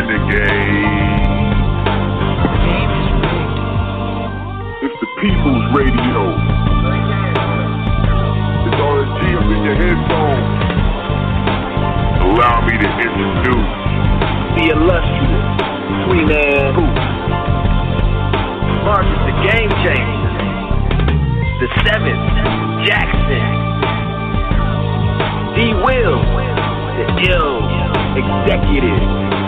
It's the Renegade. It's the People's Radio. It's RSG up in your headphones. Allow me to introduce the illustrious Queen Man Who. Marcus, the game changer. The seventh, Jackson. D. Will, the ill executive.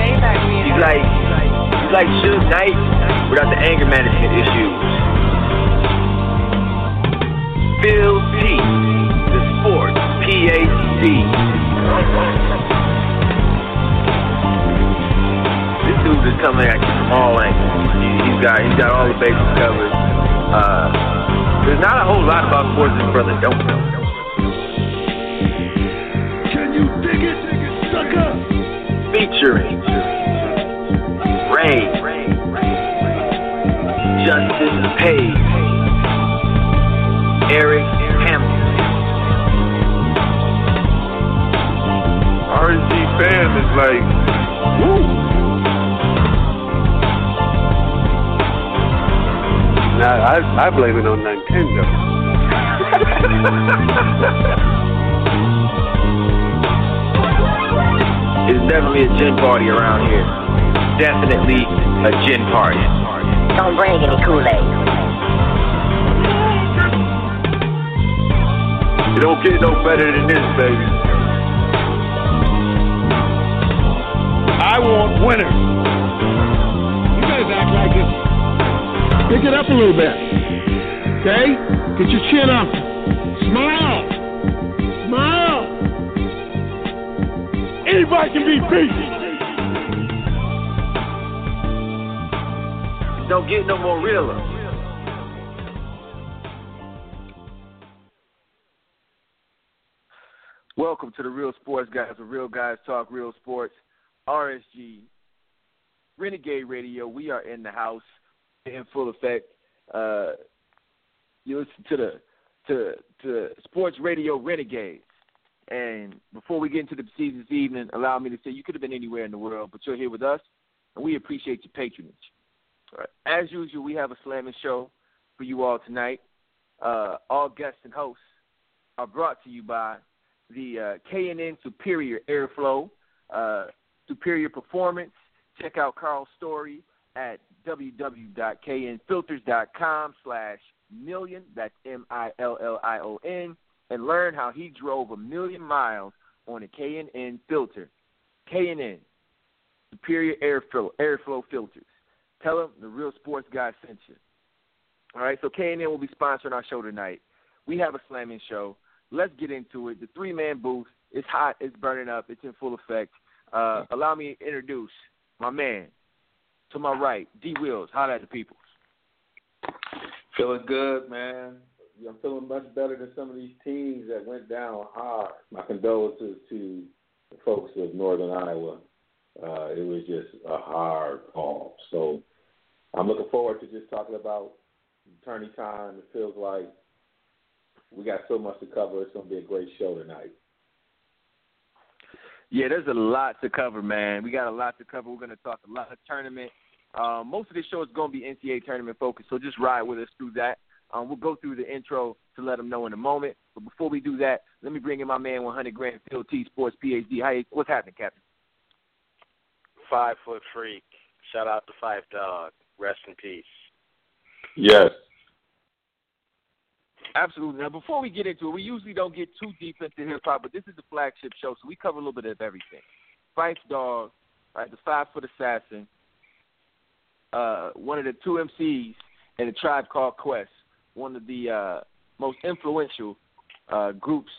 He's like, he's like Suge Knight without the anger management issues. Phil T, the sports PhD. This dude is coming at you from all angles. He- He's got he's got all the bases covered. Uh, there's not a whole lot about sports this brother don't know. Can you dig it, sucker? Featuring Ray, Justin Page, Eric Hampton. RSG fam is like, woo. Nah, I, I blame it on Nintendo. It's definitely a gin party around here. Definitely a gin party. Don't bring any Kool-Aid. It don't get no better than this, baby. I want winners. You guys act like this. Pick it up a little bit. Okay? Get your chin up. Anybody can be beat. Don't get no more realer. Welcome to the Real Sports Guys, where real guys talk real sports. RSG, Renegade Radio. We are in the house in full effect. Uh, you listen to the to to Sports Radio Renegades. And before we get into the proceedings this evening, allow me to say you could have been anywhere in the world, but you're here with us, and we appreciate your patronage. Right. As usual, we have a slamming show for you all tonight. Uh, all guests and hosts are brought to you by the uh, K&N Superior Airflow, uh, Superior Performance. Check out Carl's story at www.knfilters.com slash million. That's M-I-L-L-I-O-N. And learn how he drove a million miles on a K&N filter. K&N, Superior Airflow, Airflow Filters. Tell them the real sports guy sent you. All right, so K&N will be sponsoring our show tonight. We have a slamming show. Let's get into it. The three man booth is hot. It's burning up. It's in full effect. Uh, allow me to introduce my man to my right, D Wills. Holla at the people. Feeling good, man. I'm feeling much better than some of these teams that went down hard. My condolences to the folks of Northern Iowa. Uh, it was just a hard fall. So I'm looking forward to just talking about tourney time. It feels like we got so much to cover. It's going to be a great show tonight. Yeah, there's a lot to cover, man. We got a lot to cover. We're going to talk a lot of tournament. Uh, most of this show is going to be NCAA tournament focused, so just ride with us through that. Um, we'll go through the intro to let them know in a moment. But before we do that, let me bring in my man, 100 grand Phil T Sports PhD. How you, what's happening, Captain? Five foot freak. Shout out to Phife Dawg. rest in peace. Yes. Absolutely. Now, before we get into it, we usually don't get too deep into hip hop, but this is the flagship show, so we cover a little bit of everything. Phife Dawg, right, the five foot assassin, uh, one of the two MCs in the tribe called Quest, one of the uh, most influential uh, groups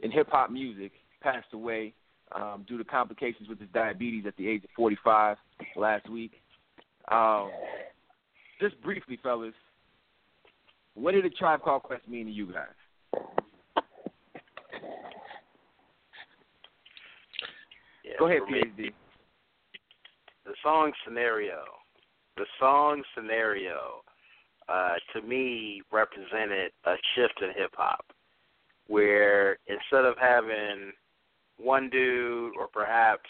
in hip hop music, passed away um, due to complications with his diabetes at the age of 45 last week. Um, just briefly, fellas, what did a tribe called Quest mean to you guys? Yeah, Go ahead, PhD. The song scenario, the song scenario, uh, to me represented a shift in hip hop, where instead of having one dude or perhaps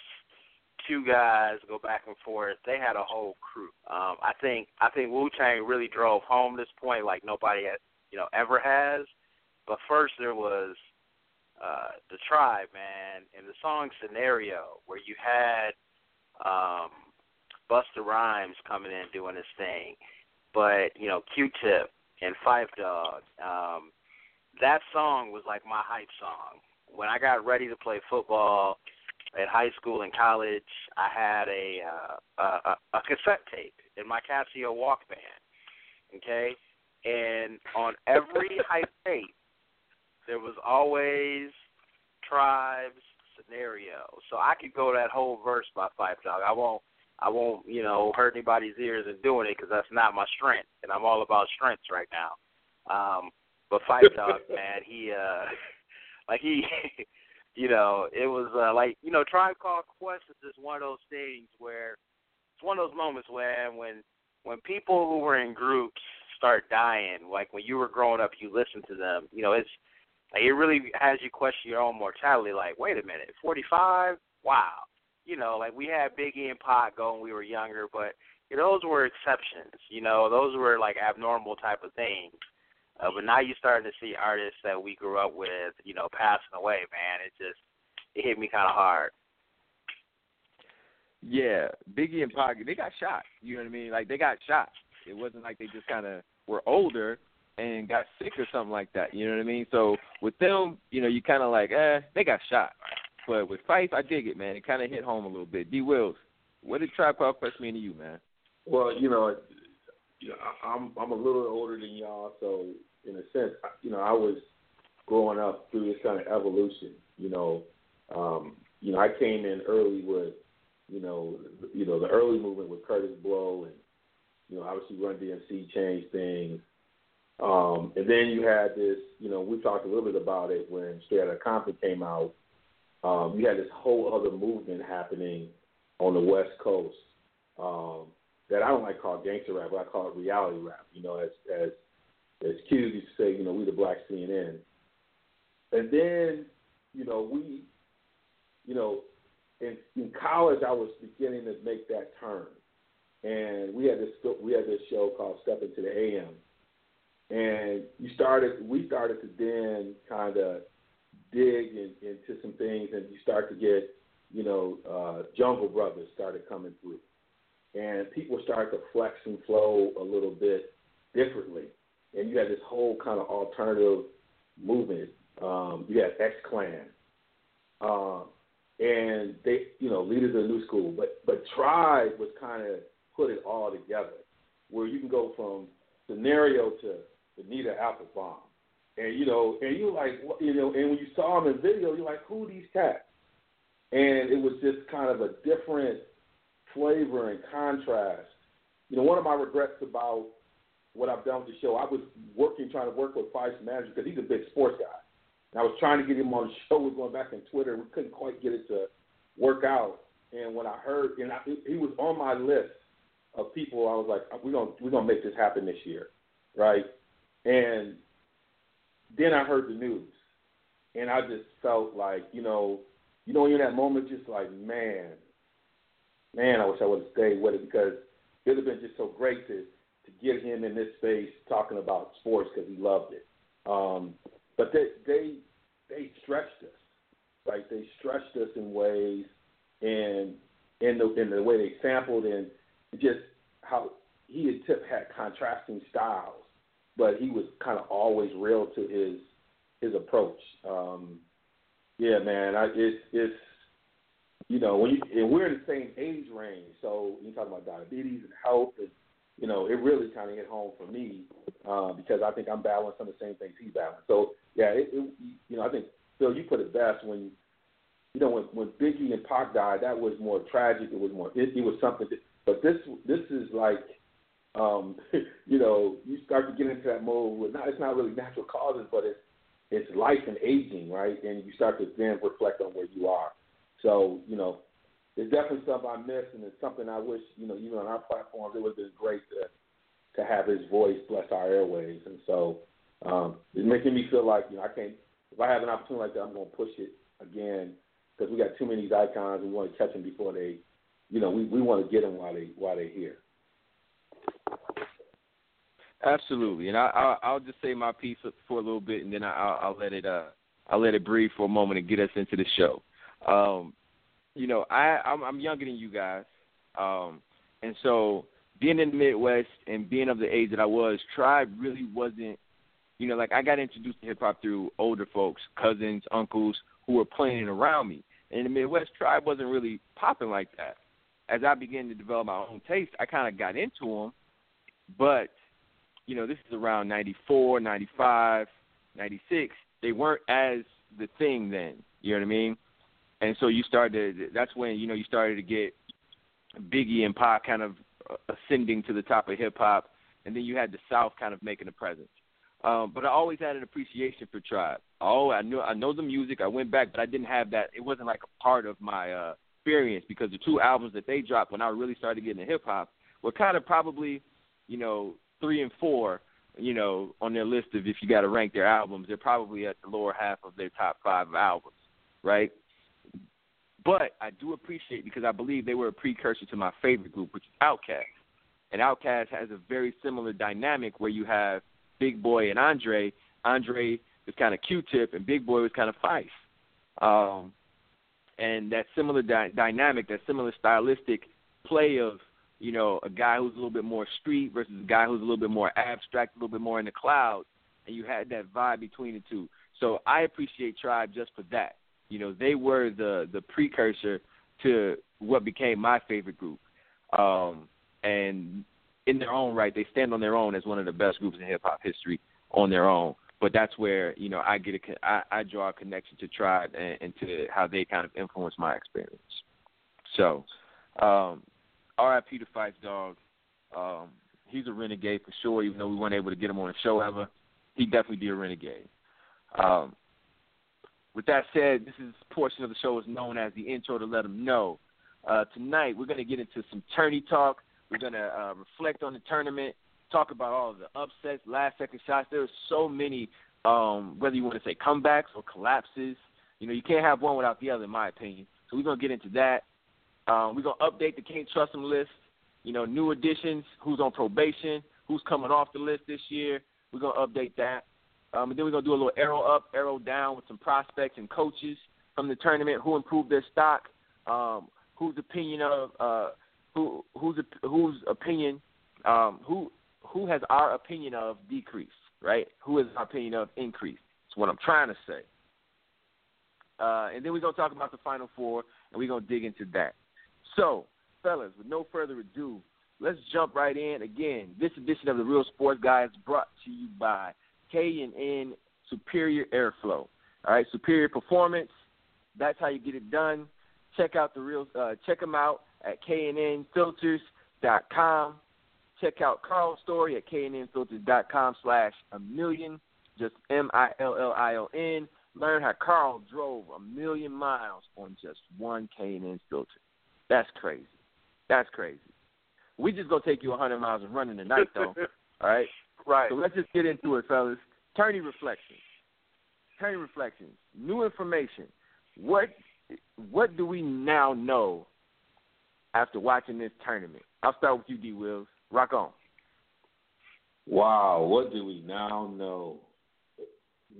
two guys go back and forth, they had a whole crew. Um, I think I think Wu Tang really drove home this point like nobody had, you know ever has. But first there was uh, the tribe, man, and the song scenario where you had um, Busta Rhymes coming in doing his thing, but you know Q-Tip and Phife Dawg. Um, that song was like my hype song. When I got ready to play football at high school and college, I had a uh, a, a cassette tape in my Casio Walkman. Okay, and on every hype tape, there was always tribes scenario. So I could go that whole verse by Phife Dawg. I won't. I won't, you know, hurt anybody's ears in doing it because that's not my strength, and I'm all about strengths right now. Um, but Phife Dawg, man, he, uh, like he, you know, it was uh, like you know, Tribe Called Quest is just one of those things where it's one of those moments when when when people who were in groups start dying, like when you were growing up, you listened to them. You know, it's like it really has you question your own mortality. Like, wait a minute, 45? Wow. You know, like we had Biggie and Pac go when we were younger, but you know, those were exceptions. You know, those were like abnormal type of things. Uh, but now you're starting to see artists that we grew up with, you know, passing away. Man, it just it hit me kind of hard. Yeah, Biggie and Pac, they got shot. You know what I mean? Like they got shot. It wasn't like they just kind of were older and got sick or something like that. You know what I mean? So with them, you know, you kind of like, eh, they got shot. But with Phife, I dig it, man. It kind of hit home a little bit. D. Wills, what did Tribe Called Quest mean to you, man? Well, you know, I'm I'm a little older than y'all, so in a sense, you know, I was growing up through this kind of evolution. You know, um, you know, I came in early with, you know, you know, the early movement with Kurtis Blow and, you know, obviously Run DMC changed things. Um, and then you had this, you know, we talked a little bit about it when Straight Outta Compton came out. Um, you had this whole other movement happening on the West Coast um, that I don't like call gangster rap, but I call it reality rap. You know, as as as Q used to say, you know, we the black CNN. And then, you know, we, you know, in in college I was beginning to make that turn, and we had this we had this show called Step Into the AM, and you started we started to then kind of dig in, into some things, and you start to get, you know, uh, Jungle Brothers started coming through, and people started to flex and flow a little bit differently, and you had this whole kind of alternative movement. Um, you had X Clan, uh, and they, you know, leaders of the new school, but but Tribe was kind of put it all together, where you can go from scenario to Bonita Applebum, and you know, and you like, you know, and when you saw him in video, you're like, who these cats? And it was just kind of a different flavor and contrast. You know, one of my regrets about what I've done with the show, I was working, trying to work with Phife's manager because he's a big sports guy. And I was trying to get him on the show. We were going back on Twitter. We couldn't quite get it to work out. And when I heard, and I, he was on my list of people, I was like, uh, we're gonna we're gonna make this happen this year, right? And then I heard the news, and I just felt like, you know, you know, in that moment, just like, man, man, I wish I would have stayed with it because it would have been just so great to to get him in this space talking about sports because he loved it. Um, but they they they stretched us, right? They stretched us in ways, and in the in the way they sampled and just how he had tip, had contrasting styles, but he was kind of always real to his his approach. Um, yeah, man, I, it's it's you know when you and we're in the same age range, so when you talk about diabetes and health, and you know it really kind of hit home for me uh, because I think I'm battling some of the same things he's battling. So yeah, it, it, you know I think Phil, you put it best when you know when when Biggie and Pac died, that was more tragic. It was more it, it was something. That, but this this is like um, you know, you start to get into that mode where not, it's not really natural causes, but it's it's life and aging, right? And you start to then reflect on where you are. So, you know, it's definitely something I miss, and it's something I wish, you know, even on our platforms, it would have been great to to have his voice bless our airways. And so, um, it's making me feel like, you know, I can't. If I have an opportunity like that, I'm going to push it again because we got too many icons. We want to catch them before they, you know, we we want to get them while they while they're here. Absolutely, and I, I'll, I'll just say my piece for a little bit, and then I'll, I'll let it uh, I'll let it breathe for a moment and get us into the show. Um, you know, I I'm, I'm younger than you guys, um, and so being in the Midwest and being of the age that I was, Tribe really wasn't. You know, like I got introduced to hip hop through older folks, cousins, uncles who were playing around me. And in the Midwest, Tribe wasn't really popping like that. As I began to develop my own taste, I kind of got into them, but you know, this is around 94, 95, 96. They weren't as the thing then. You know what I mean? And so you started. That's when you know you started to get Biggie and Pac kind of uh, ascending to the top of hip hop, and then you had the South kind of making a presence. Um, but I always had an appreciation for Tribe. Oh, I knew I know the music. I went back, but I didn't have that. It wasn't like a part of my uh, experience because the two albums that they dropped when I really started getting into hip hop were kind of probably, you know, three and four, you know, on their list of if you got to rank their albums, they're probably at the lower half of their top five albums, right? But I do appreciate because I believe they were a precursor to my favorite group, which is Outkast. And Outkast has a very similar dynamic where you have Big Boi and Andre. Andre was kind of Q-Tip, and Big Boi was kind of Phife. Um, and that similar dynamic, that similar stylistic play of you know, a guy who's a little bit more street versus a guy who's a little bit more abstract, a little bit more in the clouds, and you had that vibe between the two. So I appreciate Tribe just for that. You know, they were the the precursor to what became my favorite group. Um, and in their own right, they stand on their own as one of the best groups in hip hop history on their own. But that's where you know I get a I, I draw a connection to Tribe and, and to how they kind of influence my experience. So um, R.I.P. to Phife Dawg. Um, he's a renegade for sure. Even though we weren't able to get him on the show ever, he definitely be a renegade. Um, with that said, this is portion of the show is known as the intro to let them know. Uh, tonight we're going to get into some tourney talk. We're going to uh, reflect on the tournament, talk about all of the upsets, last second shots. There are so many, um, whether you want to say comebacks or collapses. You know, you can't have one without the other, in my opinion. So we're going to get into that. Um, we're gonna update the can't trust them list. You know, new additions, who's on probation, who's coming off the list this year. We're gonna update that. Um, and then we're gonna do a little arrow up, arrow down with some prospects and coaches from the tournament who improved their stock, um, whose opinion of uh, who whose whose opinion um, who who has our opinion of decrease, right? Who has our opinion of increase? That's what I'm trying to say. Uh, and then we're gonna talk about the final four, and we're gonna dig into that. So, fellas, with no further ado, let's jump right in. Again, this edition of the Real Sports Guy is brought to you by K and N Superior Airflow. All right, superior performance. That's how you get it done. Check out the real. Uh, check them out at knfilters.com. Check out Carl's story at knfilters.com slash a million. Just M I L L I O N. Learn how Carl drove a million miles on just one K and N filter. That's crazy. That's crazy. We just gonna take you 100 miles and running tonight, though. all right. Right. So let's just get into it, fellas. Tourney reflections. Tourney reflections. New information. What what do we now know after watching this tournament? I'll start with you, D. Wills. Rock on. Wow, what do we now know?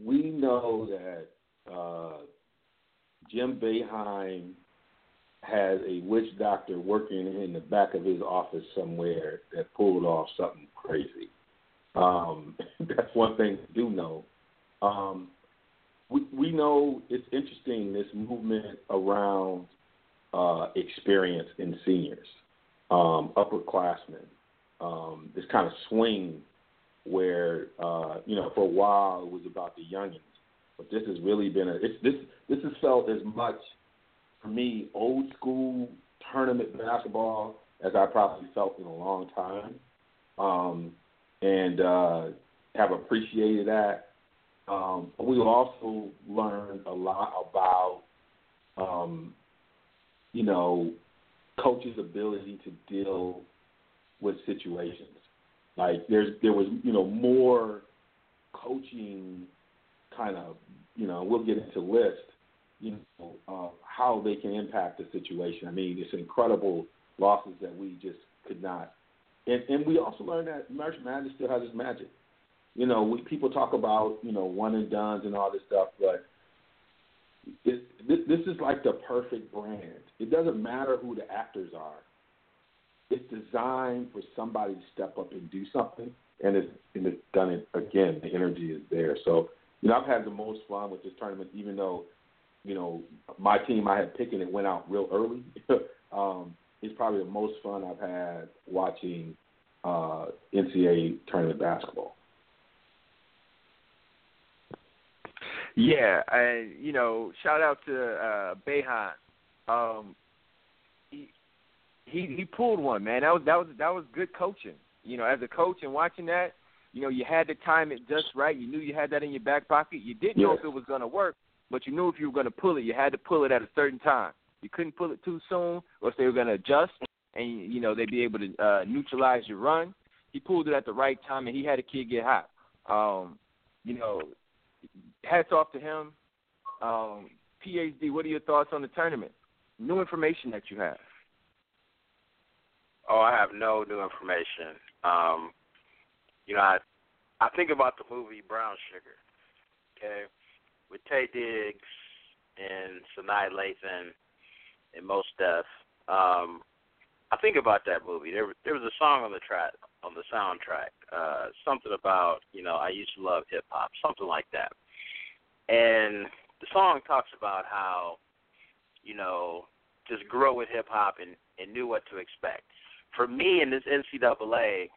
We know that uh, Jim Boeheim has a witch doctor working in the back of his office somewhere that pulled off something crazy. Um, that's one thing we do know. Um, we we know it's interesting this movement around uh, experience in seniors, um, upperclassmen. Um, this kind of swing where uh, you know for a while it was about the youngins, but this has really been a it's, this this has felt as much for me old school tournament basketball as I probably felt in a long time, um, and uh, have appreciated that. Um, but we also learned a lot about, um, you know, coaches' ability to deal with situations. Like there's there was you know more coaching kind of you know we'll get into list you know uh, how they can impact the situation. I mean it's incredible losses that we just could not. And and we also learned that March Madness still has its magic. You know, we, people talk about you know one and dones and all this stuff, but it, this, this is like the perfect brand. It doesn't matter who the actors are. It's designed for somebody to step up and do something, and it's and it's done it again. The energy is there. So you know, I've had the most fun with this tournament, even though you know my team I had picked and it went out real early. um, it's probably the most fun I've had watching uh, NCAA tournament basketball. Yeah, and you know, shout out to uh Boeheim. Um he he he pulled one, man. That was that was that was good coaching. You know, as a coach and watching that, you know, you had to time it just right. You knew you had that in your back pocket. You didn't know if it was gonna work, but you knew if you were gonna pull it, you had to pull it at a certain time. You couldn't pull it too soon or if they were gonna adjust and you know, they'd be able to uh neutralize your run. He pulled it at the right time and he had a kid get hot. Um, you know, hats off to him. Um, PhD, what are your thoughts on the tournament? New information that you have. Oh, I have no new information. Um, you know, I I think about the movie Brown Sugar, okay, Taye Diggs and Sanaa Lathan and Mos Def. Um, I think about that movie. There there was a song on the track on the soundtrack, uh, something about you know I used to love hip hop, something like that. And the song talks about how you know just grew up with hip hop and and knew what to expect. For me in this NCAA,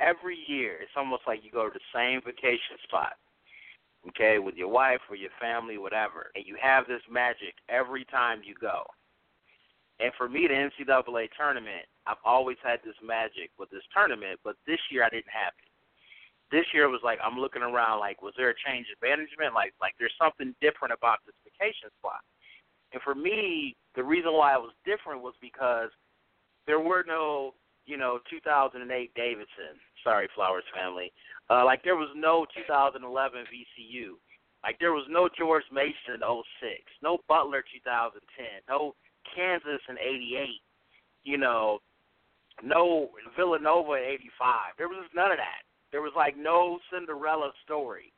every year it's almost like you go to the same vacation spot, okay, with your wife or your family, whatever, and you have this magic every time you go. And for me, the NCAA tournament, I've always had this magic with this tournament, but this year I didn't have it. This year it was like I'm looking around, like, was there a change in management? Like, like there's something different about this vacation spot. And for me, the reason why it was different was because there were no, you know, 2008 Davidson. Sorry, Flowers family. Uh, like there was no 2011 VCU. Like there was no George Mason in 06, no Butler 2010, no Kansas in '88. You know, no Villanova in '85. There was none of that. There was like no Cinderella story.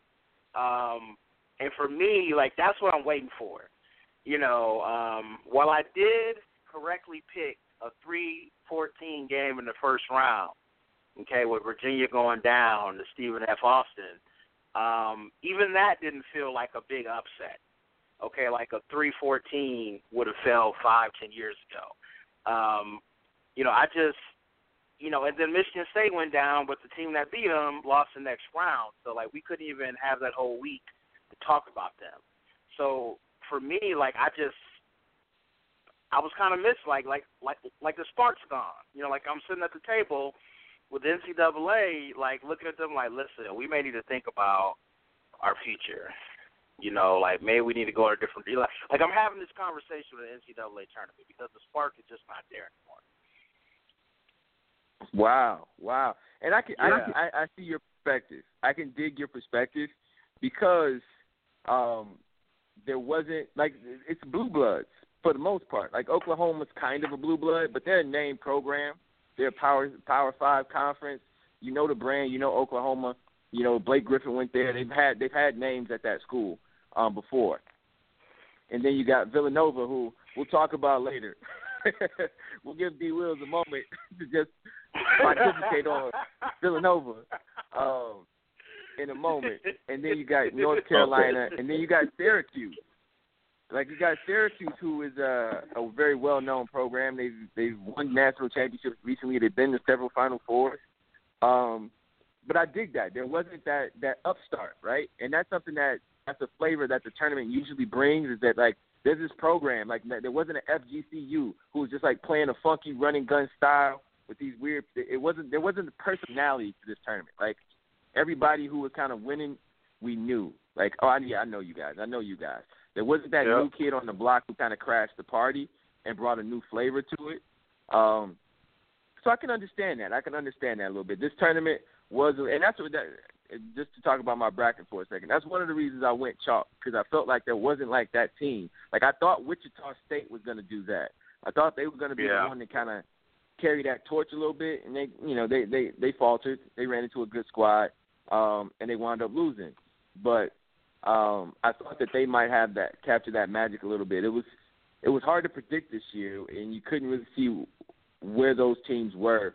Um, and for me, like that's what I'm waiting for. You know, um, while I did correctly pick a 3-14 game in the first round, okay, with Virginia going down to Stephen F. Austin, um, even that didn't feel like a big upset. Okay, like a 3-14 would have fell five, ten years ago. Um, you know, I just, you know, and then Michigan State went down, but the team that beat them lost the next round. So like we couldn't even have that whole week to talk about them. So for me, like I just, I was kind of missed, like like like like the spark's gone. You know, like I'm sitting at the table with NCAA, like looking at them, like, listen, we may need to think about our future. You know, like maybe we need to go in a different. Like, like I'm having this conversation with the NCAA tournament because the spark is just not there anymore. Wow, wow. And I can, Yeah. can I, I see your perspective. I can dig your perspective because um there wasn't like it's blue bloods for the most part. Like Oklahoma's kind of a blue blood, but they're a named program. They're a power power five conference. You know the brand, you know Oklahoma. You know, Blake Griffin went there. They've had they've had names at that school um before. And then you got Villanova who we'll talk about later. we'll give D Wills a moment to just participate on Villanova um, in a moment, and then you got North Carolina, and then you got Syracuse. Like you got Syracuse, who is a, a very well known program. They've they've won national championships recently. They've been to several Final Fours. Um, but I dig that there wasn't that that upstart, right? And that's something that that's a flavor that the tournament usually brings. Is that like there's this program like there wasn't an FGCU who was just like playing a funky running gun style with these weird. It wasn't there wasn't the personality to this tournament. Like everybody who was kind of winning, we knew. Like oh I, yeah I know you guys. I know you guys. There wasn't that Yep. new kid on the block who kind of crashed the party and brought a new flavor to it. Um, so I can understand that. I can understand that a little bit. This tournament was, and that's what that. Just to talk about my bracket for a second, that's one of the reasons I went chalk because I felt like there wasn't like that team. Like I thought Wichita State was going to do that. I thought they were going to be Yeah. the one to kind of carry that torch a little bit, and they, you know, they they they faltered. They ran into a good squad, um, and they wound up losing. But um, I thought that they might have that capture that magic a little bit. It was it was hard to predict this year, and you couldn't really see where those teams were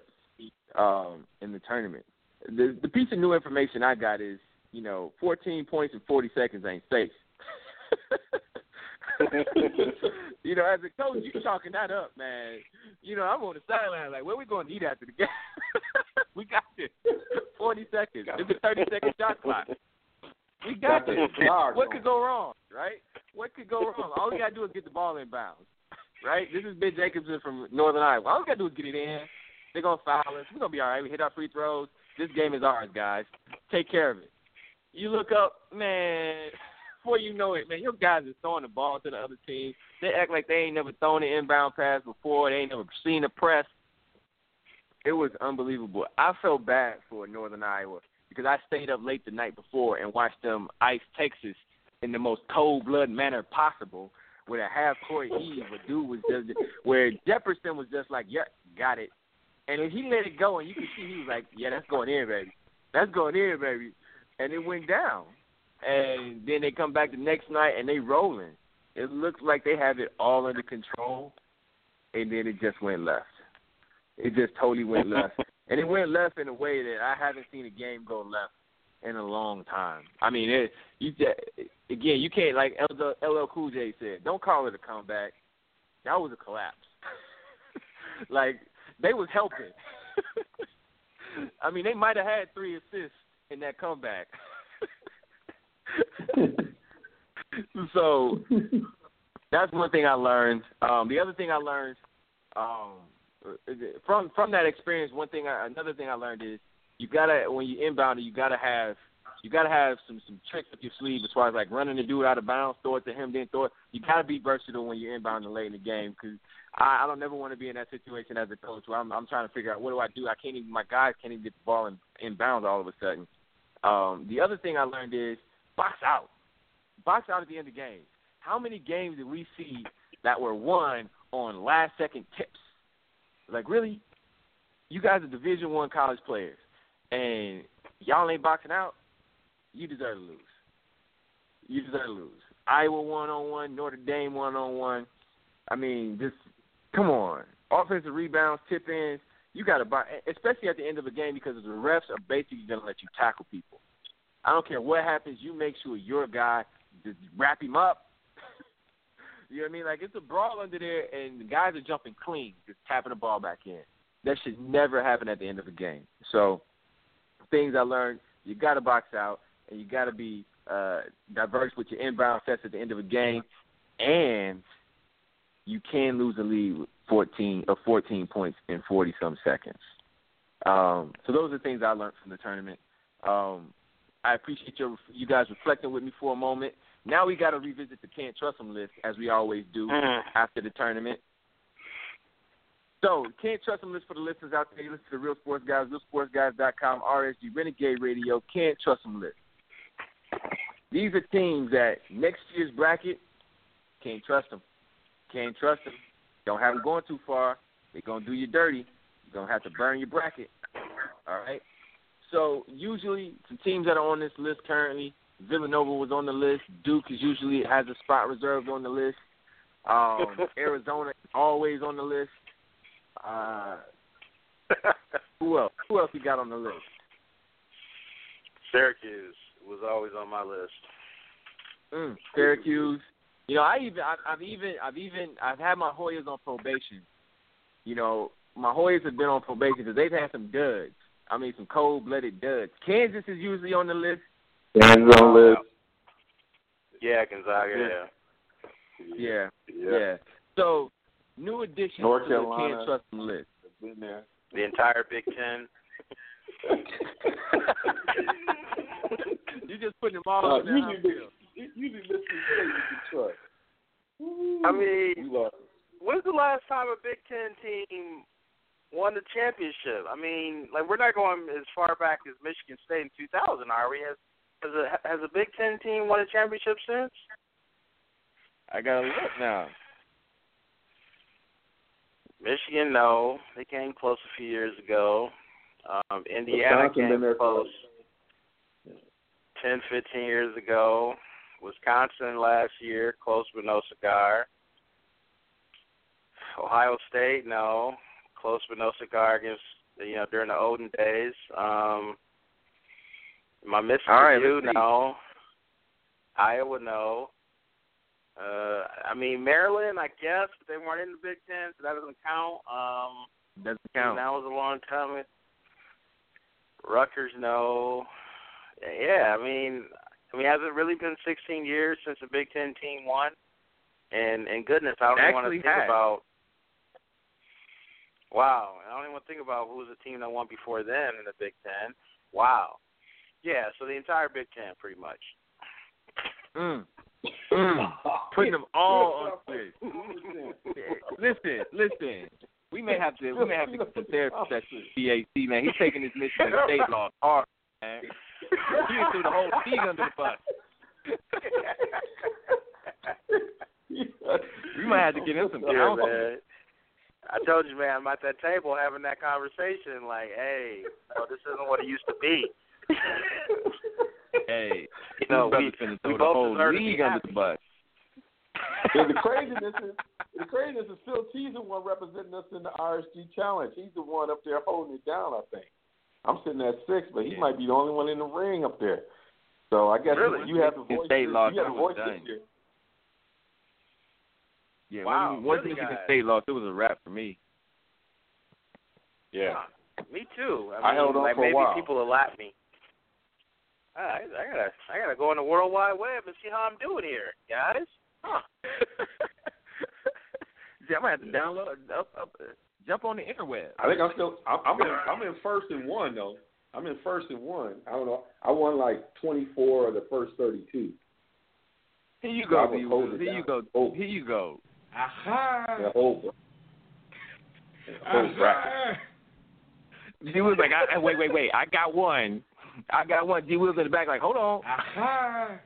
um, in the tournament. The the piece of new information I got is, you know, 14 points in 40 seconds ain't safe. you know, as a coach, you chalking that up, man. You know, I'm on the sideline like, where we going to eat after the game? we got this. 40 seconds. It's a 30 second shot clock. We got this. What could go wrong, right? What could go wrong? All we got to do is get the ball in bounds, right? This is Ben Jacobson from Northern Iowa. All we got to do is get it in. They're going to foul us. We're going to be all right. We hit our free throws. This game is ours, guys. Take care of it. You look up, man, before you know it, man, your guys are throwing the ball to the other team. They act like they ain't never thrown an inbound pass before. They ain't never seen a press. It was unbelievable. I felt bad for Northern Iowa because I stayed up late the night before and watched them ice Texas in the most cold blood manner possible with a half court heave. A dude was just where Jesperson was just like, "Yeah, got it," and he let it go, and you could see he was like, "Yeah, that's going in, baby. That's going in, baby," and it went down. And then they come back the next night and they rolling. It looks like they have it all under control, and then it just went left. It just totally went left, and it went left in a way that I haven't seen a game go left in a long time. I mean, it, you again, you can't like LL, LL Cool J said, don't call it a comeback. That was a collapse. like they was helping. I mean, they might have had three assists in that comeback. so that's one thing I learned. Um, the other thing I learned um, from from that experience, one thing, I, another thing I learned is you gotta when you inbound, you gotta have you gotta have some some tricks up your sleeve as far as like running the dude out of bounds, throw it to him, then throw it. You gotta be versatile when you're inbounding late in the game because I, I don't never want to be in that situation as a coach where I'm I'm trying to figure out what do I do. I can't even my guys can't even get the ball in inbounds all of a sudden. Um, the other thing I learned is box out, box out at the end of games. How many games did we see that were won on last second tips? Like really, you guys are Division One college players, and y'all ain't boxing out. You deserve to lose. You deserve to lose. Iowa one on one, Notre Dame one on one. I mean, just come on. Offensive rebounds, tip ins. You got to buy, especially at the end of a game, because the refs are basically going to let you tackle people. I don't care what happens. You make sure your guy just wrap him up. You know what I mean? Like it's a brawl under there, and the guys are jumping clean, just tapping the ball back in. That should never happen at the end of a game. So, things I learned: you got to box out, and you got to be uh, diverse with your inbound sets at the end of a game, and you can lose a lead with 14 or 14 points in 40 some seconds. Um, so those are things I learned from the tournament. Um, I appreciate your you guys reflecting with me for a moment. Now we got to revisit the can't trust them list as we always do mm-hmm. after the tournament. So can't trust them list for the listeners out there. You listen to the Real Sports Guys, RealSportsGuys.com, RSG Renegade Radio. Can't trust them list. These are teams that next year's bracket can't trust them. Can't trust them. Don't have them going too far. They're gonna do you dirty. You're gonna have to burn your bracket. All right. So usually, some teams that are on this list currently, Villanova was on the list. Duke is usually has a spot reserved on the list. Um, Arizona always on the list. Uh, who else? Who else we got on the list? Syracuse was always on my list. Mm, Syracuse. You know, I even I, I've even I've even I've had my Hoyas on probation. You know, my Hoyas have been on probation because they've had some duds. I mean, some cold-blooded duds. Kansas is usually on the list. Kansas on the list. Yeah, Gonzaga. Yeah. Yeah. Yeah, yeah. So, new additions North to Carolina. the can't trust them list. Been there. The entire Big Ten. you just putting them all Uh, in the usually, outfield. they, usually this you can trust. I mean, when's the last time a Big Ten team won the championship? I mean, like we're not going as far back as Michigan State in 2000, are we? Has has a has a Big Ten team won a championship since? I gotta look now. Michigan, no, they came close a few years ago. Um, Indiana Wisconsin been came there close close. 10, 15 years ago. Wisconsin last year, close but no cigar. Ohio State, no, close but no cigar against you know during the olden days. Um, missing All right, you? No. Iowa, no. Uh, I mean Maryland, I guess, but they weren't in the Big Ten, so that doesn't count. Um, Doesn't count. that was a long time. Rutgers, no. Yeah, I mean, I mean, has it really been 16 years since a Big Ten team won? And and goodness, I don't even want to think has. about. Wow, I don't even want to think about who was the team that won before then in the Big Ten. Wow. Yeah, so the entire Big Ten, pretty much. Mm. Mm. Putting them all on list. Listen, listen. We may have to we may have to get some therapy sessions. PAC man, he's taking his mission Michigan State law hard, man. He threw the whole league under the bus. We might have to get him some Yeah, man. I told you, man, I'm at that table having that conversation. Like, hey, no, this isn't what it used to be. Hey, You know, these we- brothers finna we throw the both whole deserve to be league under the bus. And the craziness is the craziness is Phil T's the one representing us in the RSG challenge. He's the one up there holding it down, I think. I'm sitting at six, but he Yeah. might be the only one in the ring up there. So I guess Really? you, you have the His voice. state law you have the voice done. here. Yeah, Wow, when, once really, Michigan guys? State lost, it was a wrap for me. Yeah. Me too. I, I mean, held on like for a maybe while. people will lap me. All right, I gotta, I gotta go on the World Wide Web and see how I'm doing here, guys. Huh? See, I'm gonna have to download, up, up, uh, jump on the interweb. I think I'm still. I'm, I'm in. I'm in first and one though. I'm in first and one. I don't know. I won like 24 of the first 32. Here you go, would B. hold Will. it Here you go. Oh. Here you go. Yeah, over. Whole bracket. G was like, I, wait, wait, wait. I got one. I got one. G Will's in the back, like, hold on.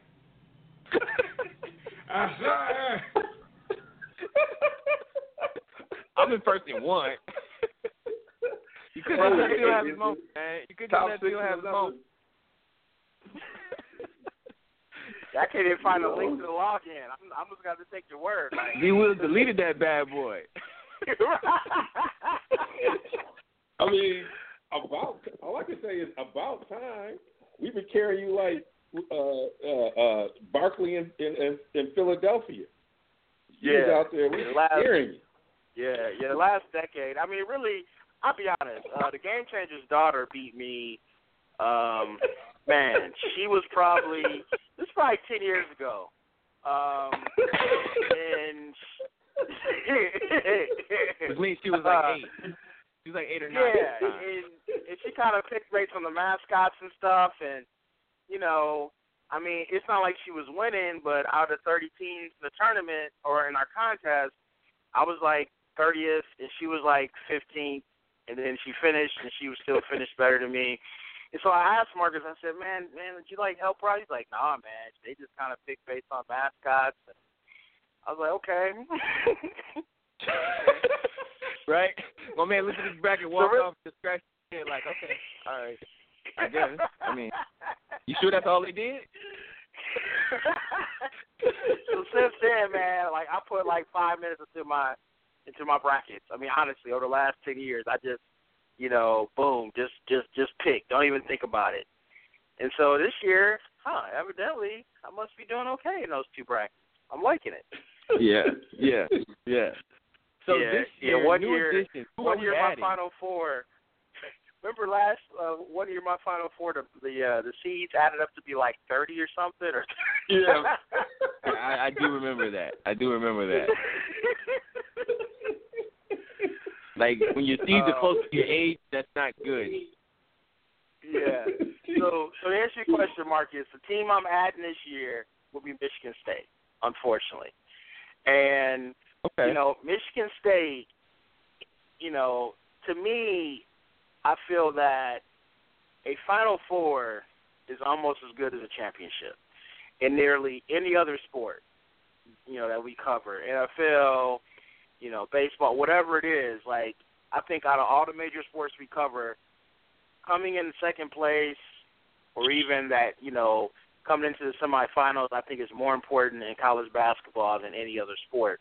I'm in first and one. You could just let Phil have his moment, man. You could just Top let Phil have his moment. I can't even find a link to the login. I'm, I'm just gonna have to take your word. Like, Will deleted that bad boy. I mean, about all I can say is about time. We've been carrying you like uh, uh, uh, Barkley in, in, in, in Philadelphia. You was Yeah. out there. We The last- carrying you. Yeah, yeah. The last decade. I mean, really. I'll be honest. Uh, the Game Changer's daughter beat me. Um, man, she was probably this is probably ten years ago. Um, and Which means she was like eight. She was like eight or nine. Yeah, at the time. and, and she kind of picked rates on the mascots and stuff, and you know, I mean, it's not like she was winning, but out of 30 teams in the tournament or in our contest, I was like 30th, and she was like 15th, and then she finished, and she was still finished better than me. And so I asked Marcus, I said, "Man, man, did you like help her out?" He's like, "Nah, man, they just kind of pick based on mascots." And I was like, "Okay." right? My man looked at his bracket, and walked re- off and scratched his head like, okay, all right. I guess. I mean, you sure that's all they did? so since then, man, like I put like five minutes into my into my brackets. I mean, honestly, over the last ten years, I just, you know, boom, just just just pick. Don't even think about it. And so this year, huh? Evidently, I must be doing okay in those two brackets. I'm liking it. Yeah, yeah, yeah. So yeah, this yeah, one new year, additions, who one year my adding? final four. Remember last uh, one year my final four, the the uh, the seeds added up to be like thirty or something, or Yeah. I, I do remember that. I do remember that. Like when your seeds are close to your age, that's not good. yeah. So so to answer your question, Marcus, the team I'm adding this year will be Michigan State, unfortunately. And Okay. you know, Michigan State, you know, to me, I feel that a Final Four is almost as good as a championship in nearly any other sport, you know, that we cover. NFL, you know, baseball, whatever it is. Like, I think out of all the major sports we cover, coming in second place or even that, you know, coming into the semifinals, I think is more important in college basketball than any other sport.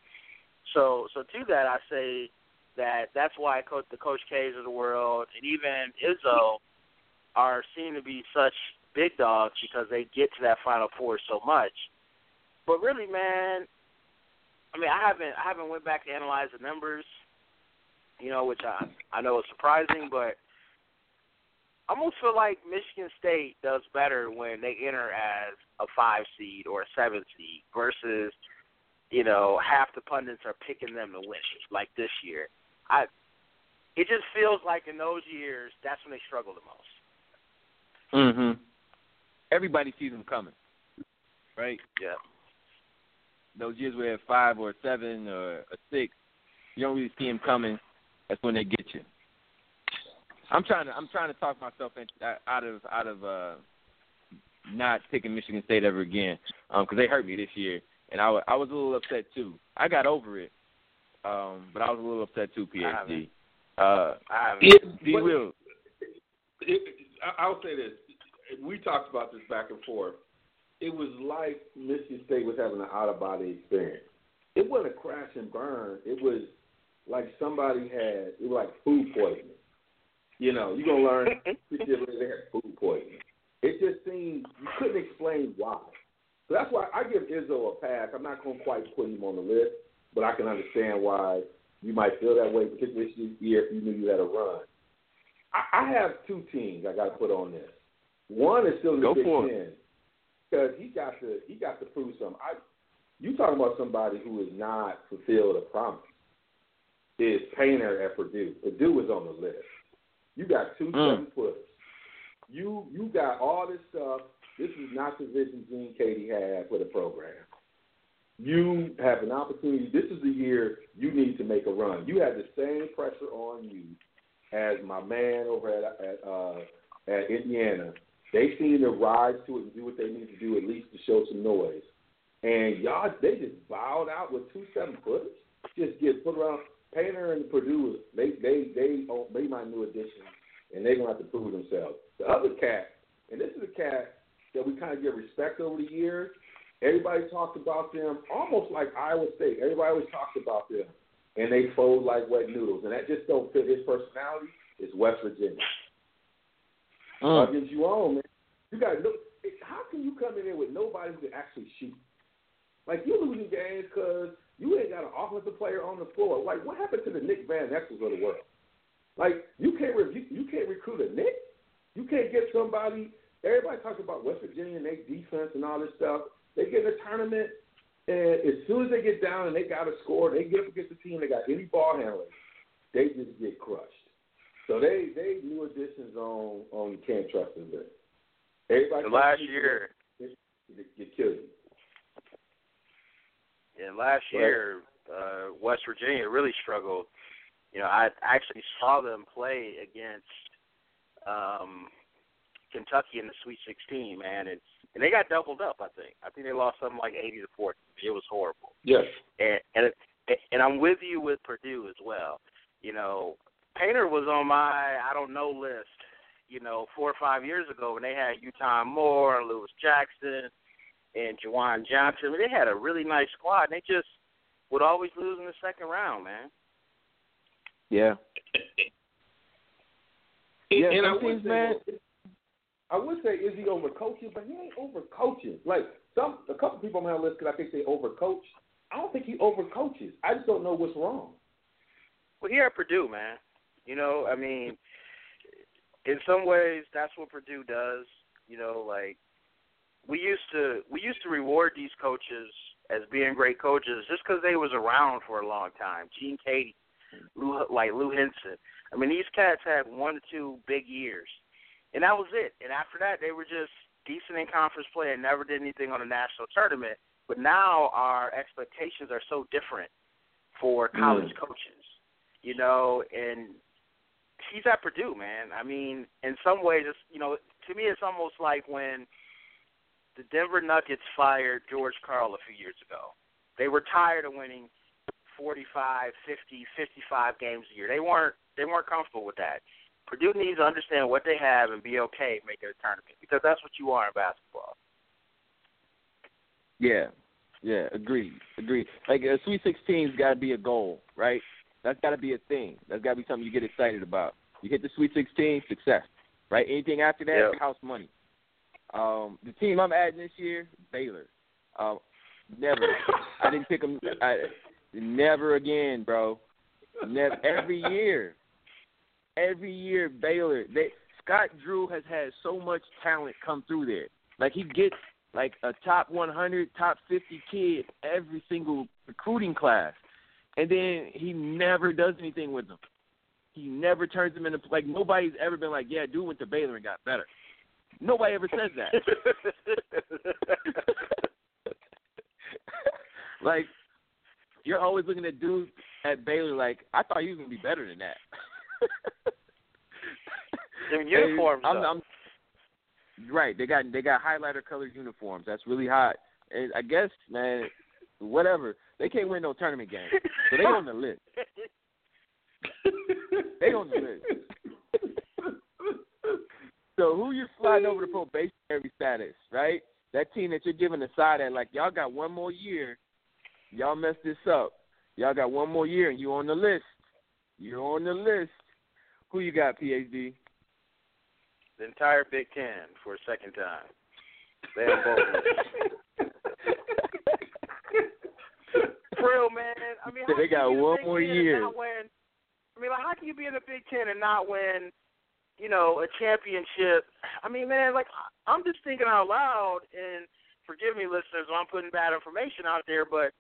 So, so to that, I say that that's why coach, the Coach K's of the world and even Izzo are seen to be such big dogs because they get to that Final Four so much. But really, man, I mean, I haven't I haven't went back to analyze the numbers, you know, which I I know is surprising, but I almost feel like Michigan State does better when they enter as a five seed or a seven seed versus, you know, half the pundits are picking them to win like this year. I it just feels like in those years that's when they struggle the most. Mhm. Everybody sees them coming, right? Yeah. Those years where a five or a seven or a six, you don't really see them coming. That's when they get you. I'm trying to I'm trying to talk myself in, out of out of uh not picking Michigan State ever again because they hurt me this year, and I, I was a little upset too. I got over it, um, but I was a little upset too. PhD. Uh, I. It- D. Will. I- I'll say this. We talked about this back and forth. It was like Michigan State was having an out of body experience. It wasn't a crash and burn. It was like somebody had it was like food poisoning. You know, you're gonna learn six years later they had food poisoning. It just seemed you couldn't explain why. So that's why I give Izzo a pass. I'm not gonna quite put him on the list, but I can understand why you might feel that way, particularly this year if you knew you had a run. I, I have two teams I got to put on this. One is still in the Go Big. Ten because he got to he got to prove something. I, you talking about somebody who has not fulfilled a promise? Is Painter at Purdue? Purdue was on the list. You got two Mm. seven footers. You you got all this stuff. This is not the vision Gene Keady had for the program. You have an opportunity. This is the year you need to make a run. You have the same pressure on you as my man over at at, uh, at Indiana. They seem to rise to it and do what they need to do at least to show some noise. And y'all, they just bowed out with two seven footers. Just get put around. Painter and Purdue, they they they they my new addition, and they're gonna have to prove themselves. The other cat, and this is a cat that we kind of give respect over the years. Everybody talked about them almost like Iowa State. Everybody always talked about them, and they fold like wet noodles, and that just don't fit his personality. Is West Virginia. Mm. Against you on, man. You got no. How can you come in there with nobody who can actually shoot? Like you're losing games because you ain't got an offensive player on the floor. Like what happened to the Nick Van Exels of the world? Like you can't re- you, you can't recruit a Nick. You can't get somebody. Everybody talks about West Virginia and their defense and all this stuff. They get in a tournament, and as soon as they get down and they got to score, they get up against the team. They got any ball handling, they just get crushed. So they they new additions on on you can't trust them. But everybody The last year, it, it you. Yeah, last year, uh, West Virginia really struggled. You know, I actually saw them play against um, Kentucky in the Sweet 16, man, and and they got doubled up. I think. I think they lost something like 80 to 40. It was horrible. Yes. And and it, and I'm with you with Purdue as well. You know, Painter was on my I don't know list. You know, four or five years ago when they had E'Twaun Moore, Lewis Jackson, and JaJuan Johnson. I mean, they had a really nice squad. And they just would always lose in the second round, man. Yeah. Yeah, and I would say, man. I would say, is he overcoaching? But he ain't overcoaching. Like some, a couple people on my list, because I think they overcoach. I don't think he overcoaches. I just don't know what's wrong. Well, here at Purdue, man, you know, I mean, in some ways, that's what Purdue does. You know, like we used to we used to reward these coaches as being great coaches just because they was around for a long time. Gene Keady, Lou, like Lou Henson. I mean, these cats had one or two big years, and that was it. And after that, they were just decent in conference play and never did anything on a national tournament. But now our expectations are so different for college Mm. coaches, you know, and he's at Purdue, man. I mean, in some ways, it's you know, to me, it's almost like when the Denver Nuggets fired George Karl a few years ago. They were tired of winning 45, 50, 55 games a year. They weren't they weren't comfortable with that. Purdue needs to understand what they have and be okay making a tournament because that's what you are in basketball. Yeah, yeah, agreed, agreed. Like a Sweet Sixteen's got to be a goal, right? That's got to be a thing. That's got to be something you get excited about. You hit the Sweet Sixteen, success, right? Anything after that, Yeah. house money. Um, the team I'm adding this year, Baylor. Um, never. I didn't pick them. I, never again, bro. Never. Every year, every year, Baylor. They Scott Drew has had so much talent come through there. Like he gets like a top 100, top 50 kid every single recruiting class, and then he never does anything with them. He never turns them into like nobody's ever been like, yeah, dude went to Baylor and got better. Nobody ever says that. like you're always looking at dudes at Baylor like I thought he was gonna be better than that. Their uniforms, I'm. I'm, right, they got they got highlighter colored uniforms. That's really hot. And I guess, man, whatever. They can't win no tournament game, so they on the list. They on the list. So who you sliding over to probationary status, right? That team that you're giving a side at, like y'all got one more year. Y'all messed this up. Y'all got one more year, and you on the list. You're on the list. Who you got, PhD? the entire Big Ten for a second time. They have both. For real, man. I mean, how They can got you be in the one Big more Ten and year. not win? I mean, like, how can you be in the Big Ten and not win? You know, a championship. I mean, man, like I'm just thinking out loud, and forgive me, listeners, when I'm putting bad information out there, but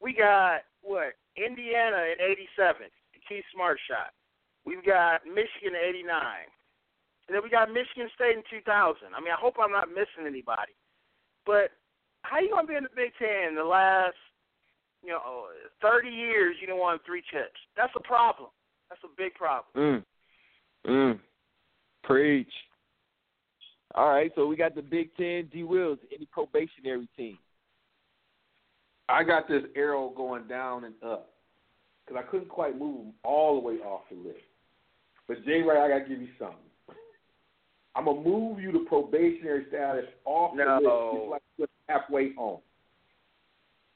we got what Indiana in '87, Keith Smart shot. We've got Michigan in '89. And then we got Michigan State in 2000. I mean, I hope I'm not missing anybody. But how you gonna be in the Big Ten the last, you know, 30 years? You don't won three chips. That's a problem. That's a big problem. Mm. Mm. Preach. All right, so we got the Big Ten. D. Wills, any probationary team? I got this arrow going down and up because I couldn't quite move him all the way off the list. But Jay Wright, I got to give you something. I'm gonna move you to probationary status off the list. It's like halfway on.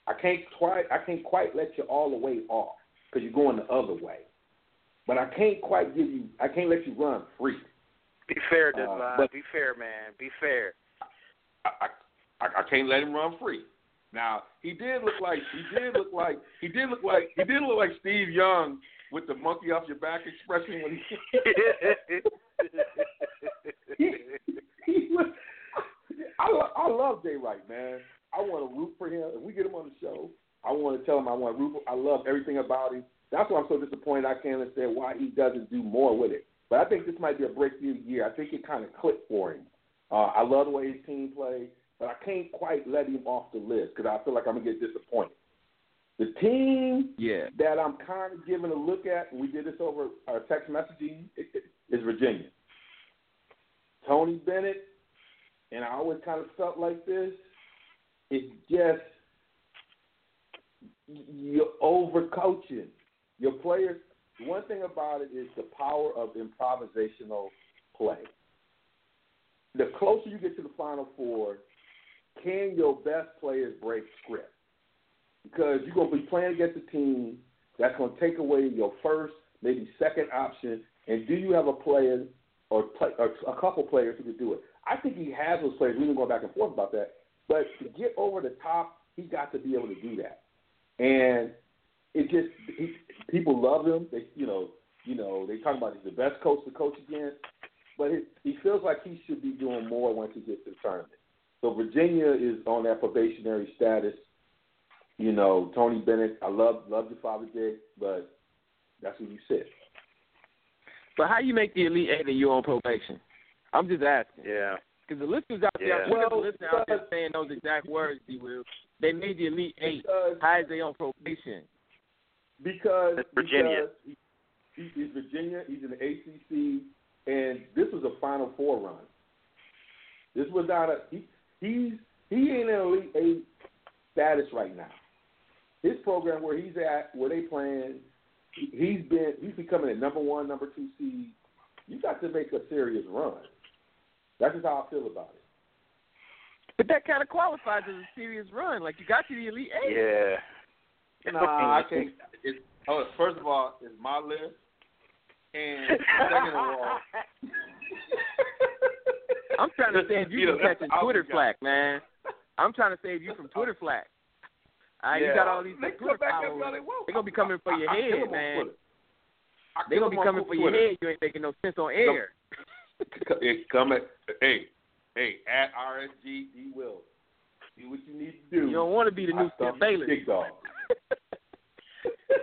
I can't quite. I can't quite let you all the way off because you're going the other way. But I can't quite give you. I can't let you run free. Be fair, Uh, but- Be fair, man. Be fair. I, I, I can't let him run free. Now he did look like he did look like he did look like he did look like Steve Young with the monkey off your back expression when he he, he was, I, I love Jay Wright, man. I want to root for him. If we get him on the show, I want to tell him I want to root. For, I love everything about him. That's why I'm so disappointed. I can't understand why he doesn't do more with it. But I think this might be a breakthrough year. I think it kind of clicked for him. Uh, I love the way his team plays, but I can't quite let him off the list because I feel like I'm gonna get disappointed. The team Yeah. that I'm kind of giving a look at, we did this over our text messaging, is Virginia. Tony Bennett, and I always kind of felt like this. It's just you're overcoaching your players. One thing about it is the power of improvisational play. The closer you get to the Final Four, can your best players break script? Because you're going to be playing against a team that's going to take away your first, maybe second option. And do you have a player or, play, or a couple players who can do it? I think he has those players. We've been going back and forth about that. But to get over the top, he got to be able to do that. And it just he, people love him. They you know you know they talk about he's the best coach to coach against, but it, he feels like he should be doing more once he gets to the tournament. So Virginia is on that probationary status. You know Tony Bennett. I love love your father Jay, but that's who you said. But how you make the Elite Eight and you on probation? I'm just asking. Yeah. Because the listeners out there, Yeah. well, the Well, listeners out there saying those exact words, D. Will. They made the Elite Eight. Because- How is they on probation? because It's Virginia. Because he, he, he's Virginia. He's in the ACC, and this was a Final Four run. This was not a he. He's he ain't in Elite Eight status right now. His program where he's at, where they playing, he- he's been he's becoming a number one, number two seed. You got to make a serious run. That's just how I feel about it. But that kind of qualifies as a serious run. Like you got to the Elite Eight. Yeah. Nah, I can't. It's, oh, first of all, it's my list, and second of all, I'm trying to save you You from catching Twitter flack, man. I'm trying to save you from Twitter flack. All right, you got all these They Twitter come back followers. every all they want. They're gonna be coming for your I- I head, them on man. They're gonna be coming for your head. You ain't making no sense on air. It come at hey, hey, at RSG D Will. Do what you need to do. You don't want to be the new I Skip Bayless. Dog.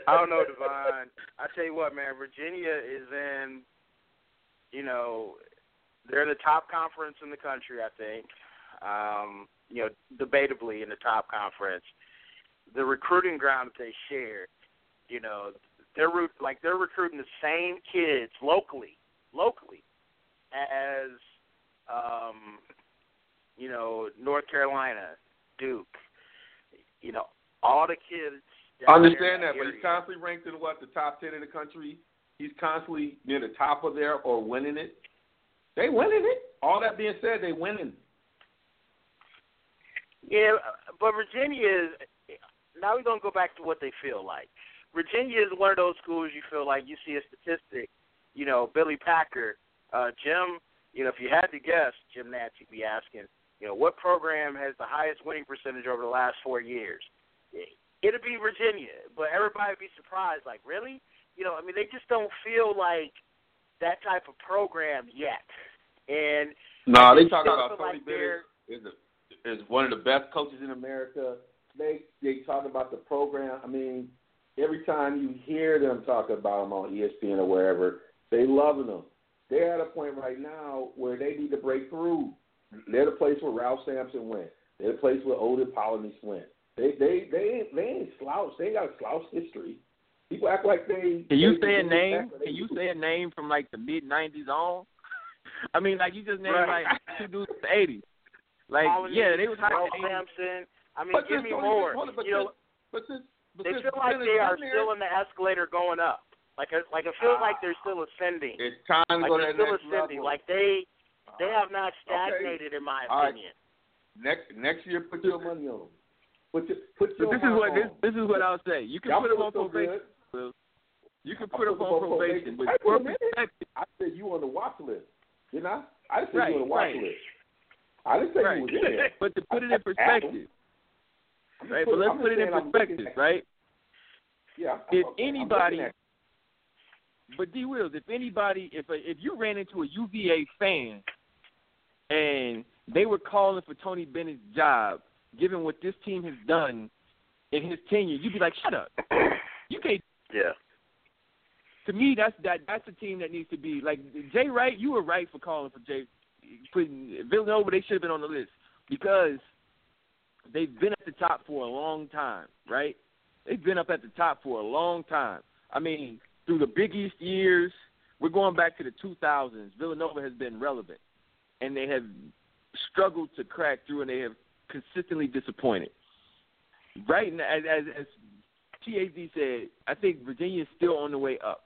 I don't know, Devon. I tell you what, man, Virginia is in, you know, they're in the top conference in the country, I think. Um, you know, debatably in the top conference. The recruiting ground that they share, you know, they're like they're recruiting the same kids locally, locally, as, um, you know, North Carolina, Duke, you know, all the kids. I understand in that, but he's constantly ranked in what the top ten in the country. He's constantly near the top of there or winning it. They winning it. All that being said, they winning. Yeah, but Virginia is. Now we're gonna go back to what they feel like. Virginia is one of those schools you feel like you see a statistic. You know, Billy Packer, uh, Jim. You know, if you had to guess, Jim Nantz, you'd be asking, you know, what program has the highest winning percentage over the last four years? It'd be Virginia, but everybody would be surprised. Like, really? You know, I mean, they just don't feel like that type of program yet. And No, they just talking about Tony like Bennett is a, is one of the best coaches in America. They they talk about the program. I mean, every time you hear them talk about them on ESPN or wherever, they loving them. They're at a point right now where they need to break through. They're the place where Ralph Sampson went. They're the place where Olden Polynice went. They they they ain't they ain't slouch. They ain't got a slouch history. People act like they. Can you they- say a name? Can you say a name from like the mid '90s on? I mean, like you just named Right. like two dudes from the '80s. Like, Polynice, yeah, they was hot. Ralph in 80s. Sampson. I mean, But give me more. hold on, but you know, but this, but they this feel like they are there. still in the escalator going up. Like, a, like it feels ah. like they're still ascending. It's time to Like go to they're still next ascending. level. Like they, they have not ah. Okay. stagnated, in my All right. opinion. next next year, put your money on. Put your put But your this is what this this is what I'll say. You can Y'all put them on so probation. good. You can put them on probation, probation. but Wait for a minute. perspective, I said you on the watch list, didn't I? I didn't Right, you on the watch right. list. I didn't say right? you was in there. But to put it in perspective, I'm just right? put- But let's I'm put it in saying I'm looking perspective, at- right? Yeah. I'm- If I'm- anybody, but D Wills, if anybody, if a, if you ran into a UVA fan and they were calling for Tony Bennett's job, given what this team has done in his tenure, you'd be like, shut up. You can't. Yeah. To me, that's that that's a team that needs to be like Jay Wright. You were right for calling for Jay, putting Villanova. They should have been on the list because they've been at the top for a long time, right? They've been up at the top for a long time. I mean, through the Big East years, we're going back to the 2000s. Villanova has been relevant, and they have struggled to crack through, and they have consistently disappointed. Right now, as, as, as TAZ said, I think Virginia is still on the way up.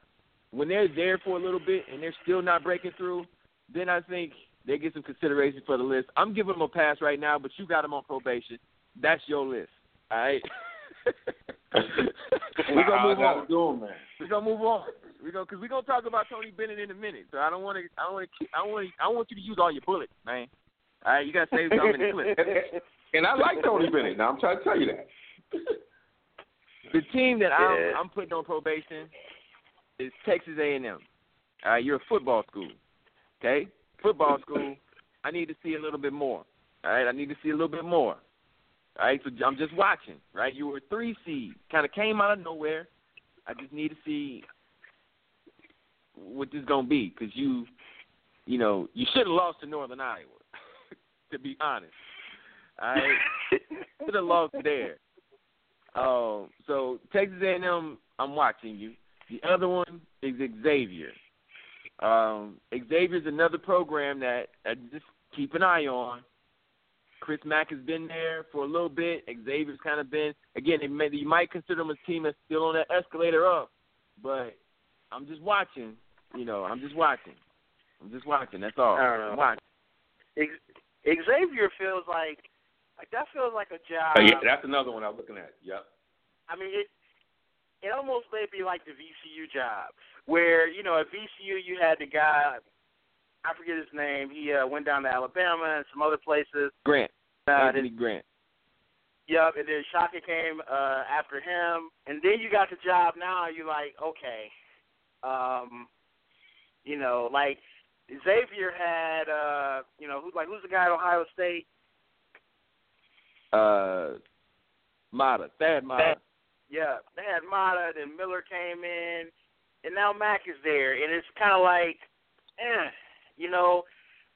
When they're there for a little bit and they're still not breaking through, then I think they get some consideration for the list. I'm giving them a pass right now, but you got them on probation. That's your list. All right. we're gonna move on. Doing, man. We're gonna move on. We go because we're gonna talk about Tony Bennett in a minute. So I don't want to. I don't want to. I want. I want you to use all your bullets, man. All right, you gotta save some in the clip. And I like Tony Bennett. Now I'm trying to tell you that. The team that Yeah. I'm, I'm putting on probation is Texas A&M. All right, you're a football school. Okay, football school. I need to see a little bit more. All right, I need to see a little bit more. Right, so I'm just watching. Right, you were a three seed, kind of came out of nowhere. I just need to see what this gonna be because you, you know, you should have lost to Northern Iowa. to be honest, right, should have lost there. Um, so Texas A&M, I'm watching you. The other one is Xavier. Um, Xavier's another program that I just keep an eye on. Chris Mack has been there for a little bit. Xavier's kind of been again. It may, you might consider them a team that's still on that escalator up, but I'm just watching. You know, I'm just watching. I'm just watching. That's all. I don't know. I'm watching. Xavier feels like like that feels like a job. Oh, yeah, that's another one I was looking at. Yep. I mean, it it almost may be like the VCU job, where you know at VCU you had the guy, I forget his name. He uh, went down to Alabama and some other places. Grant. Uh, Anthony Grant. Yep, and then Shaka came uh, after him, and then you got the job. Now you're like, okay, um, you know, like Xavier had, uh, you know, who like who's the guy at Ohio State? Uh, Matta. Thad Matta. Yeah, they had Matta, then Miller came in, and now Mack is there, and it's kind of like, eh, you know,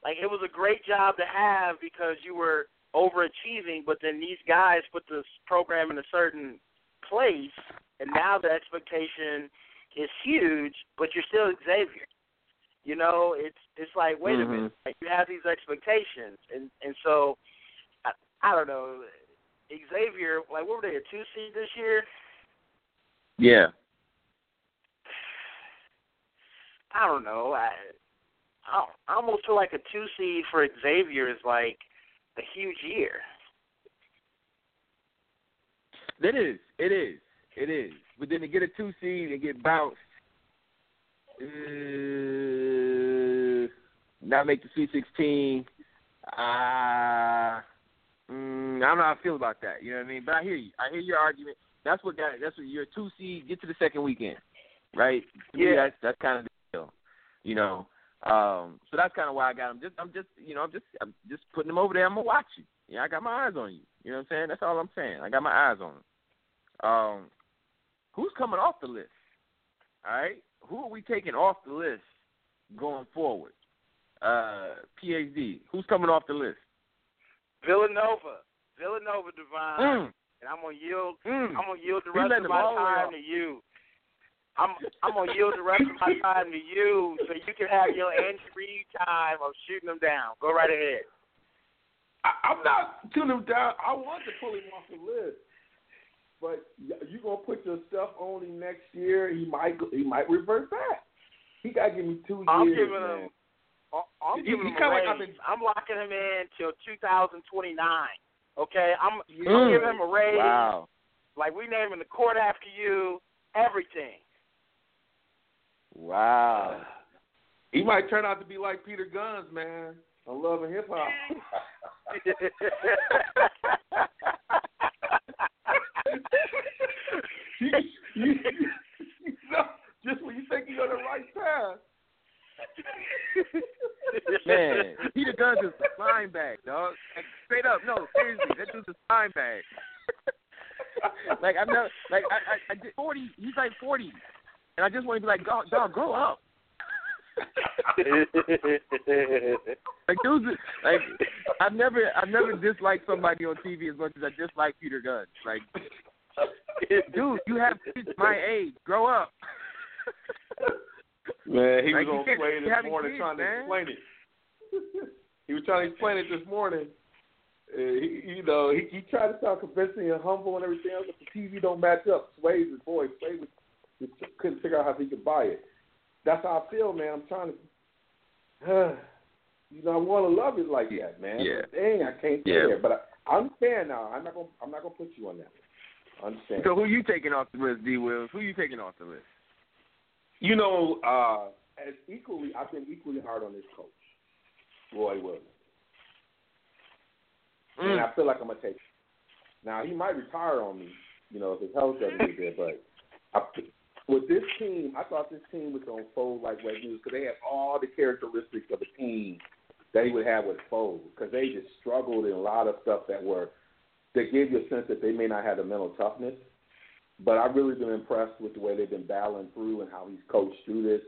like it was a great job to have because you were overachieving, but then these guys put this program in a certain place, and now the expectation is huge, but you're still Xavier. You know, it's it's like, wait a Mhm. minute, like, you have these expectations, and and so I, I don't know. Xavier, like, what were they a two seed this year? Yeah. I don't know. I I almost feel like a two seed for Xavier is like a huge year. It is. It is. It is. But then to get a two seed and get bounced, uh, not make the Sweet Sixteen. Uh, mm, I don't know how I feel about that. You know what I mean? But I hear you. I hear your argument. That's what got. That's what you're a two seed. Get to the second weekend, right? To me, Yeah. that's that's kind of the deal. You know. Um, so that's kind of why I got him. Just I'm just you know I'm just I'm just putting him over there. I'm gonna watch you. Yeah, I got my eyes on you. You know what I'm saying? That's all I'm saying. I got my eyes on him. Um, who's coming off the list? All right, who are we taking off the list going forward? Uh, PhD. Who's coming off the list? Villanova, Villanova Divine, Mm, and I'm gonna yield. mm. I'm gonna yield the He rest of my all the way time off. to you. I'm I'm gonna yield the rest of my time to you, so you can have your Andy Reid time of shooting them down. Go right ahead. I, I'm not tuning him down. I want to pull him off the list, but you gonna put your stuff on him next year. He might go- he might revert back. He got to give me two I'm years. giving man. him. I'm He- giving he him kinda a like I've raise. been- I'm locking him in till 2029. Okay, I'm I'm Mm. giving him a raise. Wow. Like we naming the court after you. Everything. Wow. He might turn out to be like Peter Gunz, man. I Love and Hip Hop. you, you, you know, just when you think you're on the right path. Man, Peter Gunz is a slime bag, dog. Like, straight up, no, seriously, that dude's a slime bag. like I'm not, like I, I, I did forty. He's like forty, and I just want to be like, dog, dog, grow up. Like dudes, like I've never, I've never disliked somebody on TV as much as I dislike Peter Gunz. Like, dude, you have kids my age. Grow up. Man, he Like, was on can't- play you this morning kids, trying to man. explain it. he was trying to explain it this morning. Uh, he, you know, he, he tried to sound convincing and humble and everything else, but the TV don't match up. Sway's his voice. Sway was, couldn't figure out how he could buy it. That's how I feel, man. I'm trying to. uh, you know, I want to love it like that, man. Yeah. Dang, I can't Yeah. it. But I, I understand now. I'm not gonna I'm not gonna put you on that. I understand. So who you taking off the list, D. Wills? Who you taking off the list? You know, uh, as equally, I've been equally hard on this coach, Roy Williams, and I feel like I'm gonna take. Him. Now he might retire on me, you know, if his health doesn't get there. But I, with this team, I thought this team was gonna fold like Red News because they had all the characteristics of a team that he would have with fold because they just struggled in a lot of stuff that were that gave you a sense that they may not have the mental toughness. But I've really been impressed with the way they've been battling through and how he's coached through this.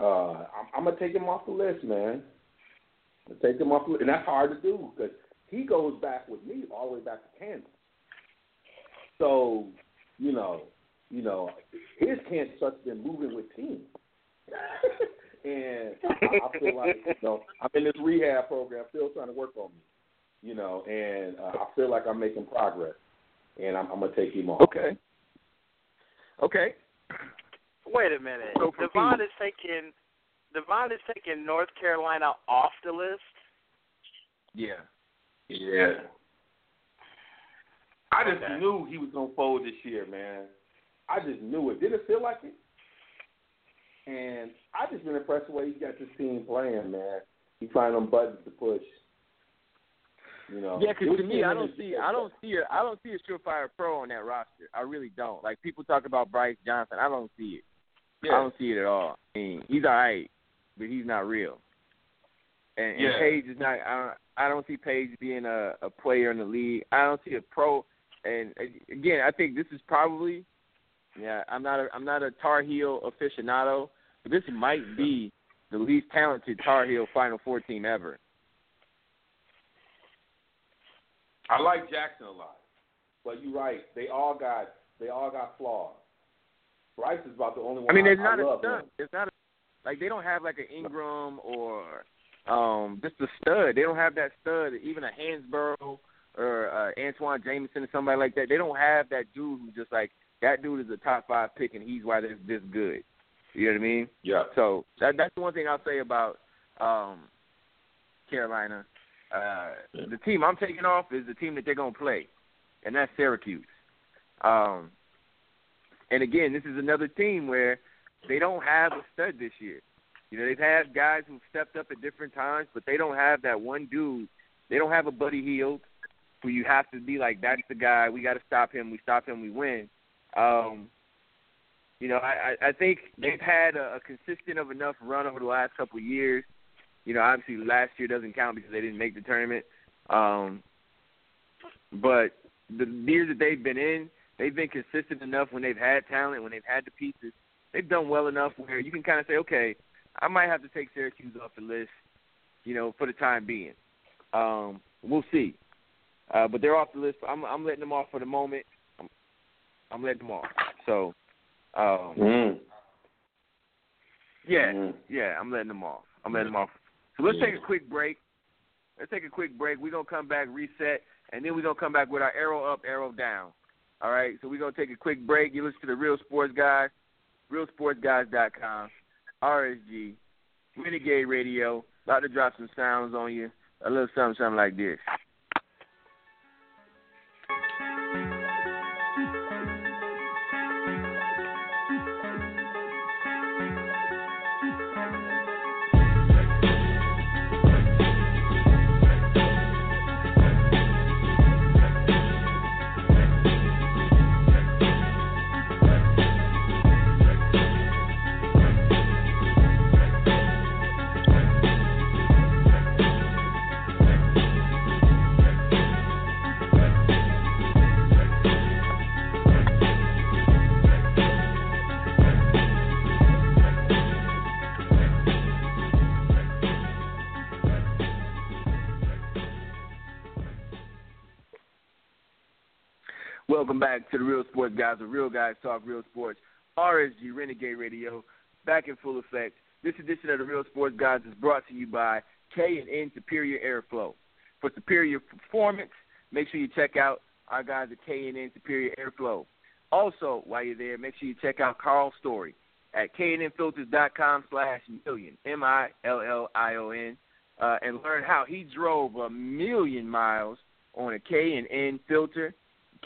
Uh, I'm, I'm gonna take him off the list, man. I'm gonna take him off the list, and that's hard to do because he goes back with me all the way back to Kansas. So, you know, you know, his Kansas has been moving with teams. and I, I feel like, you know, I'm in this rehab program, still trying to work on me, you know, and uh, I feel like I'm making progress, and I'm, I'm gonna take him off. Okay. Okay. Wait a minute. So Devon me- is taking Devon is taking North Carolina off the list. Yeah. Yeah. I just Okay. knew he was gonna fold this year, man. I just knew it. Didn't it feel like it? And I just been impressed with the way he got this team playing, man. He find them buttons to push. You know. Yeah, because to me, I don't and- see, I don't see, a, I don't see a surefire pro on that roster. I really don't. Like people talk about Brice Johnson, I don't see it. Yeah. I don't see it at all. I mean, he's all right, but he's not real. And, and Yeah. Paige is not. I don't, I don't see Paige being a, a player in the league. I don't see a pro. And again, I think this is probably. Yeah, I'm not. A, I'm not a Tar Heel aficionado, but this might be the least talented Tar Heel Final Four team ever. I like Jackson a lot, but you're right. They all got they all got flaws. Brice is about the only one. I mean, it's not I a stud. It's not a, like they don't have like an Ingram or um just a stud. They don't have that stud. Even a Hansbrough or uh, Antawn Jamison or somebody like that. They don't have that dude who's just like that dude is a top five pick and he's why they're this good. You know what I mean? Yeah. So that that's the one thing I'll say about um Carolina. Uh the team I'm taking off is the team that they're gonna play. And that's Syracuse. Um and again, this is another team where they don't have a stud this year. You know, they've had guys who've stepped up at different times, but they don't have that one dude. They don't have a Buddy Hield who you have to be like, that's the guy. We got to stop him. We stop him, we win. Um, you know, I, I think they've had a, a consistent of enough run over the last couple of years. You know, obviously last year doesn't count because they didn't make the tournament. Um, but the years that they've been in, they've been consistent enough when they've had talent, when they've had the pieces. They've done well enough where you can kind of say, okay, I might have to take Syracuse off the list, you know, for the time being. Um, we'll see. Uh, but they're off the list. I'm, I'm letting them off for the moment. I'm, letting them off. So, um, Mm. yeah, Mhm. yeah, I'm letting them off. I'm letting them off. So let's take a quick break. Let's take a quick break. We're gonna come back, reset, and then we're gonna come back with our arrow up, arrow down. All right. So we're gonna take a quick break. You listen to the Real Sports Guys, RealSportsGuys.com, RSG, Renegade Radio. About to drop some sounds on you. A little something, something like this. Welcome back to the Real Sports Guys, the Real Guys Talk Real Sports, RSG Renegade Radio, back in full effect. This edition of the Real Sports Guys is brought to you by K and N Superior Airflow. For superior performance, make sure you check out our guys at K and N Superior Airflow. Also, while you're there, make sure you check out Carl's story at knfilters.com slash million, M-I-L-L-I-O-N. uh, and learn how he drove a million miles on a K and N filter,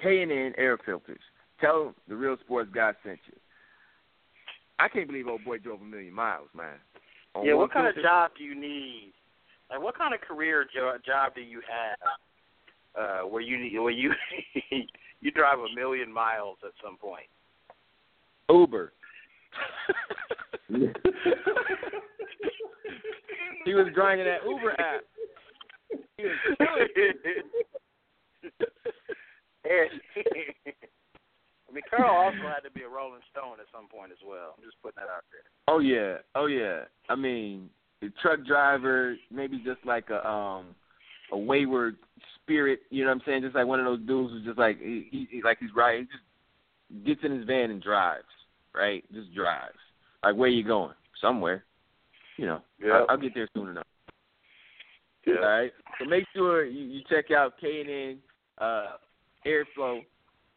K and N air filters. Tell the real sports guy sent you. I can't believe old boy drove a million miles, man. On yeah, what kind of job do you need? Like, what kind of career jo- job do you have uh, where you need, where you you drive a million miles at some point? Uber. he was driving that Uber app. He was killing I mean, Carl also had to be a Rolling Stone at some point as well. I'm just putting that out there. Oh yeah, oh yeah. I mean, the truck driver, maybe just like a um a wayward spirit. You know what I'm saying? Just like one of those dudes who's just like he, he he- like he's right. He just gets in his van and drives. Right? Just drives. Like where you going? Somewhere. You know. Yeah. I'll, I'll get there soon enough. Yeah. All right. So make sure you, you check out K and N uh, Airflow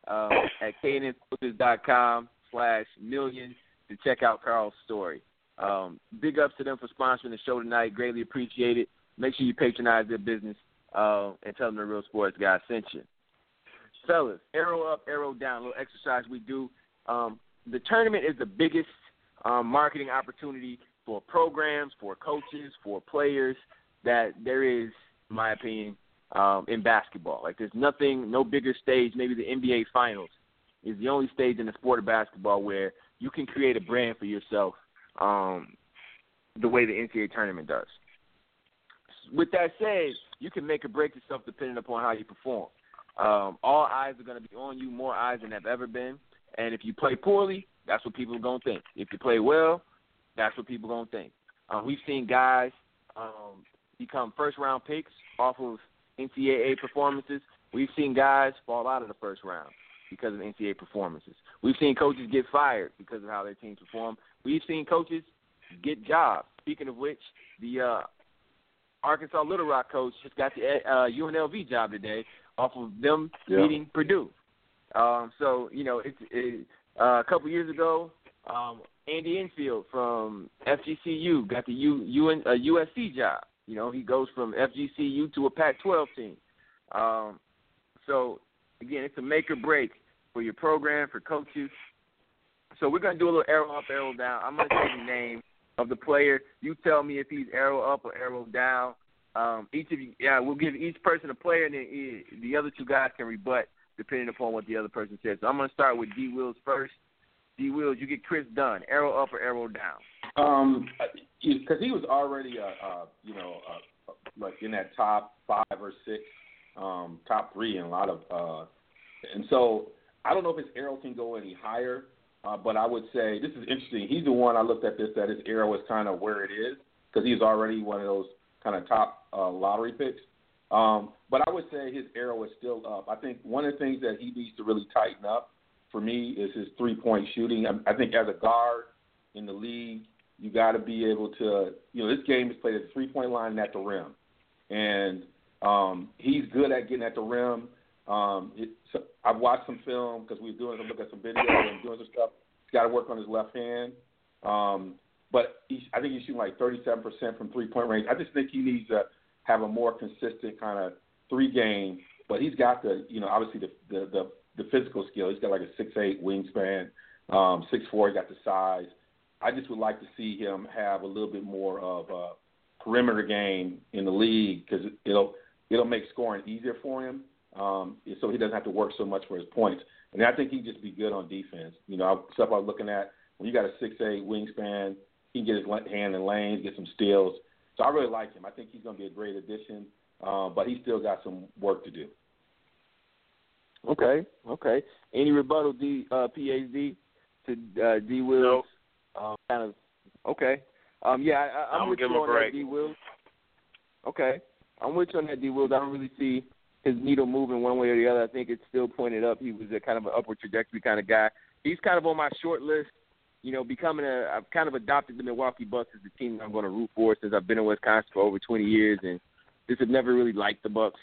um, at knfilters.com slash million to check out Carl's story. Um, big ups to them for sponsoring the show tonight. Greatly appreciate it. Make sure you patronize their business uh, and tell them the real sports guy sent you. Fellas, arrow up, arrow down, a little exercise we do. Um, the tournament is the biggest um, marketing opportunity for programs, for coaches, for players that there is, in my opinion, um, in basketball. Like there's nothing, no bigger stage. Maybe the NBA Finals is the only stage in the sport of basketball where you can create a brand for yourself um, the way the NCAA tournament does. With that said, you can make or break yourself depending upon how you perform. Um, all eyes are going to be on you, more eyes than have ever been. And if you play poorly, that's what people are going to think. If you play well, that's what people are going to think. Um, we've seen guys um, become first round picks off of NCAA performances. We've seen guys fall out of the first round because of NCAA performances. We've seen coaches get fired because of how their teams perform. We've seen coaches get jobs. Speaking of which, the uh, Arkansas Little Rock coach just got the uh, UNLV job today off of them Yeah. beating Purdue. Um, so you know, it's it, uh, a couple years ago, um, Andy Enfield from FGCU got the U, UN, uh, USC job. You know, he goes from FGCU to a Pac-12 team. Um, so again, it's a make or break for your program, for coaches. So we're gonna do a little arrow up, arrow down. I'm gonna say the name of the player. You tell me if he's arrow up or arrow down. Um, each of you, yeah, we'll give each person a player, and then e- the other two guys can rebut depending upon what the other person says. So I'm gonna start with D. Wills first. D. Wills, you get Kris Dunn. Arrow up or arrow down? Um, because he was already a, uh, you know, uh, like in that top five or six, um, top three in a lot of, uh, and so I don't know if his arrow can go any higher, uh, but I would say this is interesting. He's the one I looked at this that his arrow is kind of where it is because he's already one of those kind of top uh, lottery picks. Um, but I would say his arrow is still up. I think one of the things that he needs to really tighten up for me is his three point shooting. I, I think as a guard in the league, you got to be able to, you know, this game is played at the three point line and at the rim, and um, he's good at getting at the rim. Um, it, so I've watched some film because we were doing some look at some video and doing some stuff. He's got to work on his left hand, um, but he's, I think he's shooting like 37% from three point range. I just think he needs to have a more consistent kind of three game. But he's got the, you know, obviously the the the, the physical skill. He's got like a six eight wingspan, um, six four. He got the size. I just would like to see him have a little bit more of a perimeter game in the league because it'll it'll make scoring easier for him. Um, so he doesn't have to work so much for his points. And I think he'd just be good on defense. You know, stuff I was looking at when you got a six eight wingspan, he can get his hand in lanes, get some steals. So I really like him. I think he's going to be a great addition, uh, but he's still got some work to do. Okay, okay. Any rebuttal, D uh, PhD to uh, D Wills? Um, kind of. Okay. Um, yeah, I, I'm, with you give him a on that. D Wills. Okay, I'm with you on that, D Wills. I don't really see his needle moving one way or the other. I think it's still pointed up. He was a kind of an upward trajectory kind of guy. He's kind of on my short list. You know, becoming a, I've kind of adopted the Milwaukee Bucks as the team I'm going to root for since I've been in Wisconsin for over 20 years, and just have never really liked the Bucks.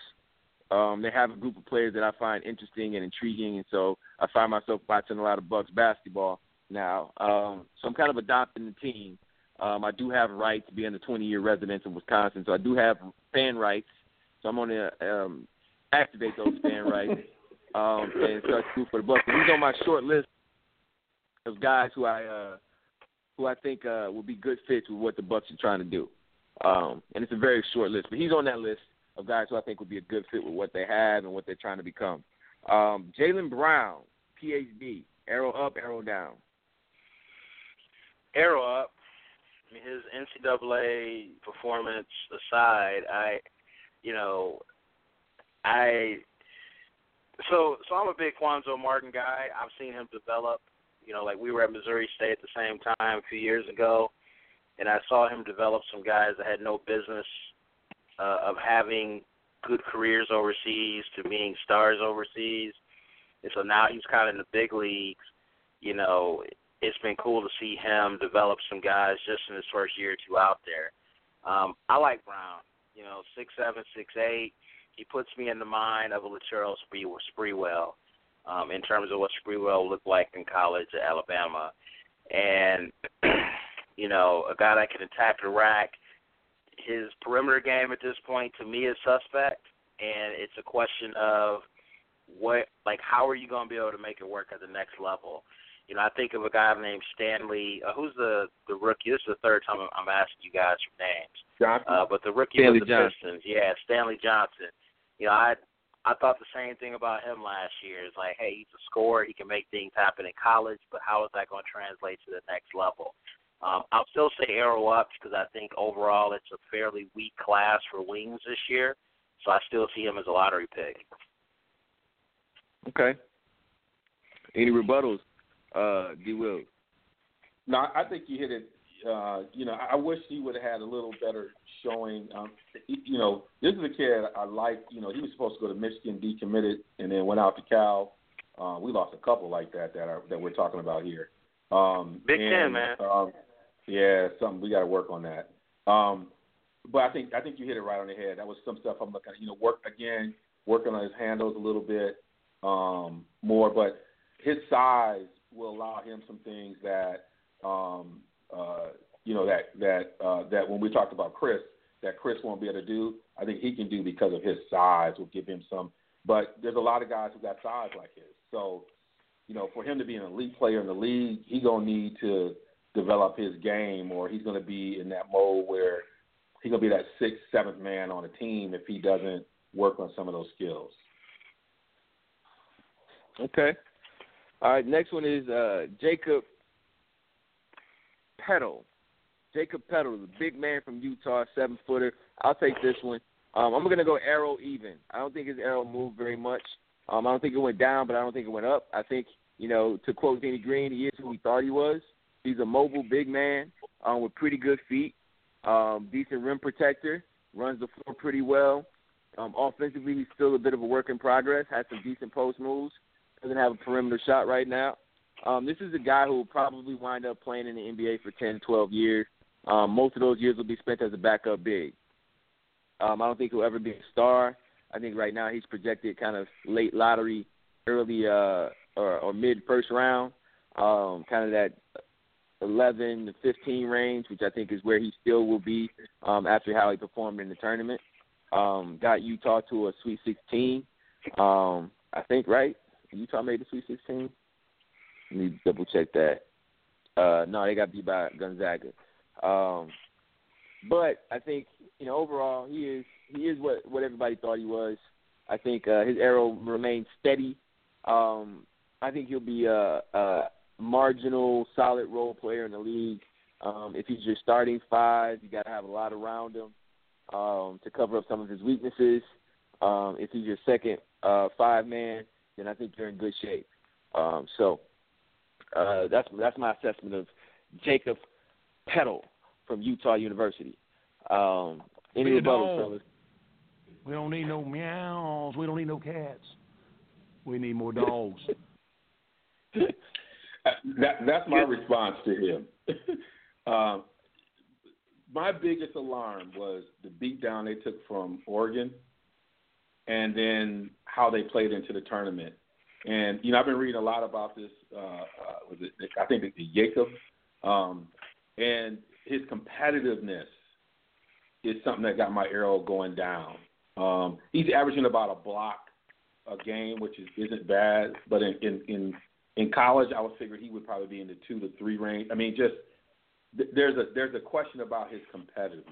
Um, they have a group of players that I find interesting and intriguing, and so I find myself watching a lot of Bucks basketball now. Um, so I'm kind of adopting the team. Um, I do have rights being a 20 year resident in Wisconsin, so I do have fan rights. So I'm going to um, activate those fan rights um, and start to for the Bucks. But he's on my short list of guys who I uh, who I think uh, will be good fits with what the Bucks are trying to do. Um, and it's a very short list, but he's on that list of guys who I think would be a good fit with what they have and what they're trying to become. Um, Jaylen Brown, PhD, arrow up, arrow down. Arrow up. I mean, his NCAA performance aside, I, you know, I. So, so I'm a big Cuonzo Martin guy. I've seen him develop. You know, like we were at Missouri State at the same time a few years ago, and I saw him develop some guys that had no business uh, of having good careers overseas to being stars overseas. And so now he's kind of in the big leagues. You know, it's been cool to see him develop some guys just in his first year or two out there. Um, I like Brown. You know, six seven, six eight. He puts me in the mind of a Latrell Sprewell um, in terms of what Sprewell looked like in college at Alabama, and you know, a guy that can attack the rack. His perimeter game at this point to me is suspect, and it's a question of what, like, how are you going to be able to make it work at the next level? You know, I think of a guy named Stanley. Uh, who's the the rookie? This is the third time I'm asking you guys for names. Johnson. Uh, but the rookie Stanley was the Johnson. Pistons. Yeah, Stanley Johnson. You know, I I thought the same thing about him last year. It's like, hey, he's a scorer. He can make things happen in college, but how is that going to translate to the next level? Um, I'll still say arrow up because I think overall it's a fairly weak class for wings this year. So I still see him as a lottery pick. Okay. Any rebuttals, uh, D. Will? No, I think you hit it. Uh, you know, I wish he would have had a little better showing. Um, you know, this is a kid I like. You know, he was supposed to go to Michigan, decommitted, and then went out to Cal. Uh, we lost a couple like that that are that we're talking about here. Um, Big and, Ten, man. Um, yeah, something we got to work on that. Um, but I think I think you hit it right on the head. That was some stuff I'm looking at. You know, work again, working on his handles a little bit um, more, but his size will allow him some things that um, uh, you know that that uh, that when we talked about Chris, that Chris won't be able to do. I think he can do because of his size. Will give him some. But there's a lot of guys who got size like his. So, you know, for him to be an elite player in the league, he gonna need to develop his game, or he's gonna be in that mode where he's gonna be that sixth, seventh man on a team if he doesn't work on some of those skills. Okay. All right. Next one is uh, Jakob Poeltl. Jakob Poeltl, the big man from Utah, seven footer. I'll take this one. Um, I'm gonna go arrow even. I don't think his arrow moved very much. Um, I don't think it went down, but I don't think it went up. I think you know, to quote Danny Green, he is who he thought he was. He's a mobile big man um, with pretty good feet, um, decent rim protector, runs the floor pretty well. Um, offensively, he's still a bit of a work in progress. Has some decent post moves. Doesn't have a perimeter shot right now. Um, this is a guy who will probably wind up playing in the NBA for 10, 12 years. Um, most of those years will be spent as a backup big. Um, I don't think he'll ever be a star. I think right now he's projected kind of late lottery, early uh, or, or mid first round, um, kind of that 11 to 15 range, which I think is where he still will be um, after how he performed in the tournament. Um, got Utah to a Sweet 16, um, I think, right? Utah made the Sweet 16. Let me double check that. Uh, no, they got beat by Gonzaga. Um, but I think you know overall he is he is what what everybody thought he was. I think uh, his arrow remains steady. Um, I think he'll be a, a marginal, solid role player in the league. Um, if he's your starting five, you got to have a lot around him um, to cover up some of his weaknesses. Um, if he's your second uh, five man, then I think you're in good shape. Um, so uh, that's that's my assessment of Jakob Poeltl from Utah University. Um, any rebuttals, fellas? We don't need no meows. We don't need no cats. We need more dogs. That that's my response to him. um, my biggest alarm was the beatdown they took from Oregon, and then how they played into the tournament. And you know, I've been reading a lot about this. Uh, uh, was it? I think it's Jacob. Um, and his competitiveness is something that got my arrow going down. Um, he's averaging about a block a game, which is isn't bad. But in in in, in college, I would figure he would probably be in the two to three range. I mean, just th- there's a there's a question about his competitiveness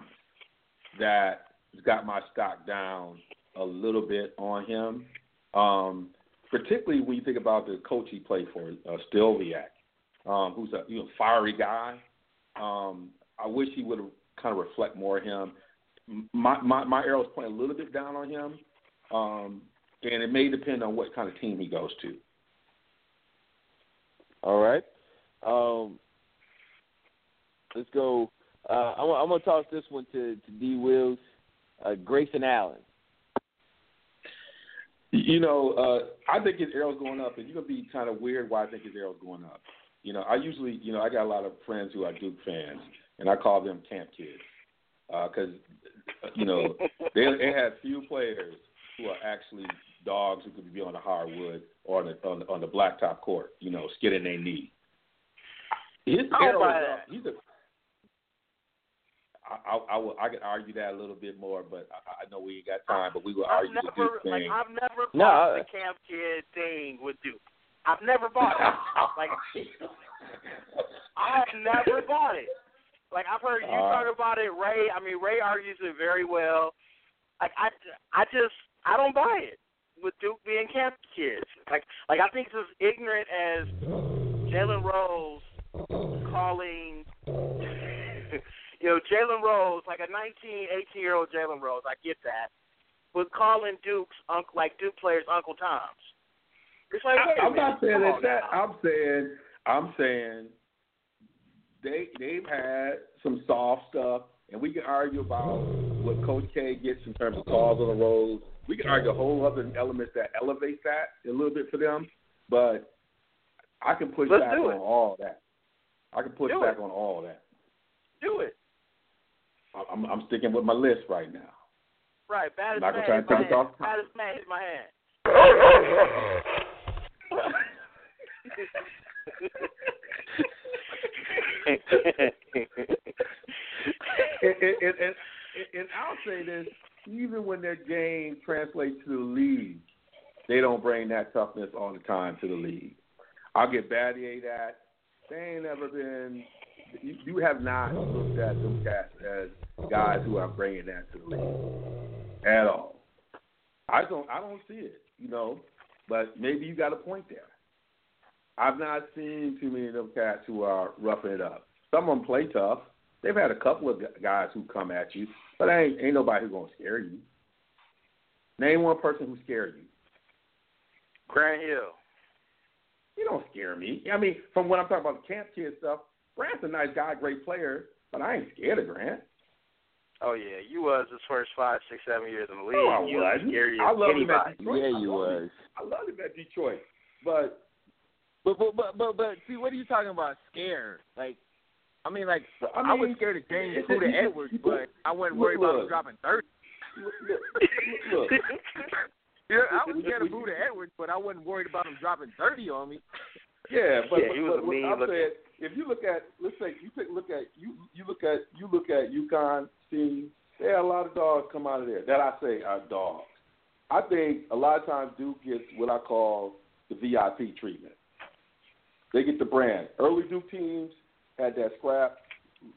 that has got my stock down a little bit on him. Um, particularly when you think about the coach he played for, uh, Stilviak, um, who's a you know fiery guy. Um, I wish he would kind of reflect more of him. My my my arrow's playing a little bit down on him, um, and it may depend on what kind of team he goes to. All right. Um, let's go. Uh, I'm, I'm going to toss this one to, to D. Wills. Uh, Grayson Allen. You know, uh, I think his arrow's going up, and you're gonna be kind of weird why I think his arrow's going up. You know, I usually, you know, I got a lot of friends who are Duke fans, and I call them camp kids because, uh, you know, they they have few players who are actually dogs who could be on the hardwood or on the on the, on the blacktop court, you know, skidding their knee. His I don't arrow buy is that. up. He's a I, I, I, will, I could argue that a little bit more, but I, I know we ain't got time. But we will I've argue the never Duke like thing. I've never No, bought I- the camp kid thing with Duke. I've never bought it. like I have never bought it. Like I've heard you Uh, talk about it, Ray. I mean, Ray argues it very well. Like I, I just I don't buy it with Duke being camp kids. Like like I think it's as ignorant as Jalen Rose calling. You know, Jalen Rose, like a 19, 18 year old Jalen Rose, I get that, was calling Duke's uncle, like Duke players, Uncle Toms. It's like, I, I'm minute, not saying it's that. now. I'm saying I'm saying they they've had some soft stuff, and we can argue about what Coach K gets in terms of calls on the road. We can argue a whole other elements that elevate that a little bit for them, but I can push Let's back on all that. I can push Do back it. on all that. Do it. I- I'm, I'm sticking with my list right now. Right, bad as Not gonna man, try to my take hand. off. Bad as man, hit my hand. and, and, and, and, and I'll say this: even when their game translates to the league, they don't bring that toughness all the time to the league. I'll get Battier that. They ain't ever been. You, you have not looked at them cats as guys who are bringing that to the league at all. I don't. I don't see it. You know, but maybe you got a point there. I've not seen too many of them cats who are roughing it up. Some of them play tough. They've had a couple of guys who come at you, but ain't ain't nobody who's gonna scare you. Name one person who scared you. Grant Hill. You don't scare me. I mean, from what I'm talking about the camp kid stuff, Grant's a nice guy, great player, but I ain't scared of Grant. Oh yeah, you was his first five, six, seven years in the league. No, I you was scary I as love him at. Detroit. Yeah, I you love him. was. I love him at Detroit, but But but but but but see, what are you talking about? Scared? Like, I mean, like I I, was scared of James it's- Huda it's- Edwards, but I wasn't look, worried about him dropping thirty. look, look, look, Yeah, I was scared of look, Huda Edwards, but I wasn't worried about him dropping thirty on me. Yeah, but, Yeah, he was but a mean I'm saying, if you look at, let's say you take look at you you look at you look at UConn team, there are a lot of dogs come out of there that I say are dogs. I think a lot of times Duke gets what I call the VIP treatment. They get the brand. Early Duke teams had that scrap.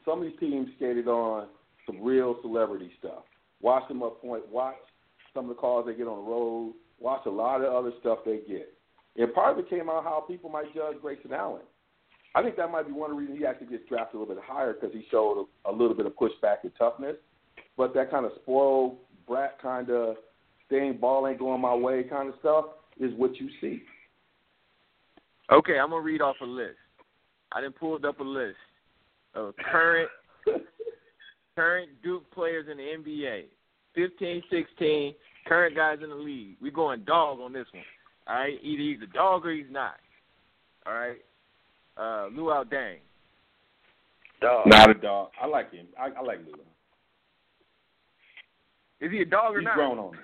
Some of these teams skated on some real celebrity stuff. Watch them up point. Watch some of the calls they get on the road. Watch a lot of other stuff they get. And part of it came out how people might judge Grayson Allen. I think that might be one reason he actually gets drafted a little bit higher because he showed a, a little bit of pushback and toughness. But that kind of spoiled brat kind of staying ball ain't going my way kind of stuff is what you see. Okay, I'm gonna read off a list. I done pulled up a list of current current Duke players in the NBA. 15, 16, current guys in the league. We going dog on this one. All right, either he's a dog or he's not. All right, uh, Luol Deng. Dog. Not a dog. I like him. I, I like Luol. Is he a dog or He's not? grown on me.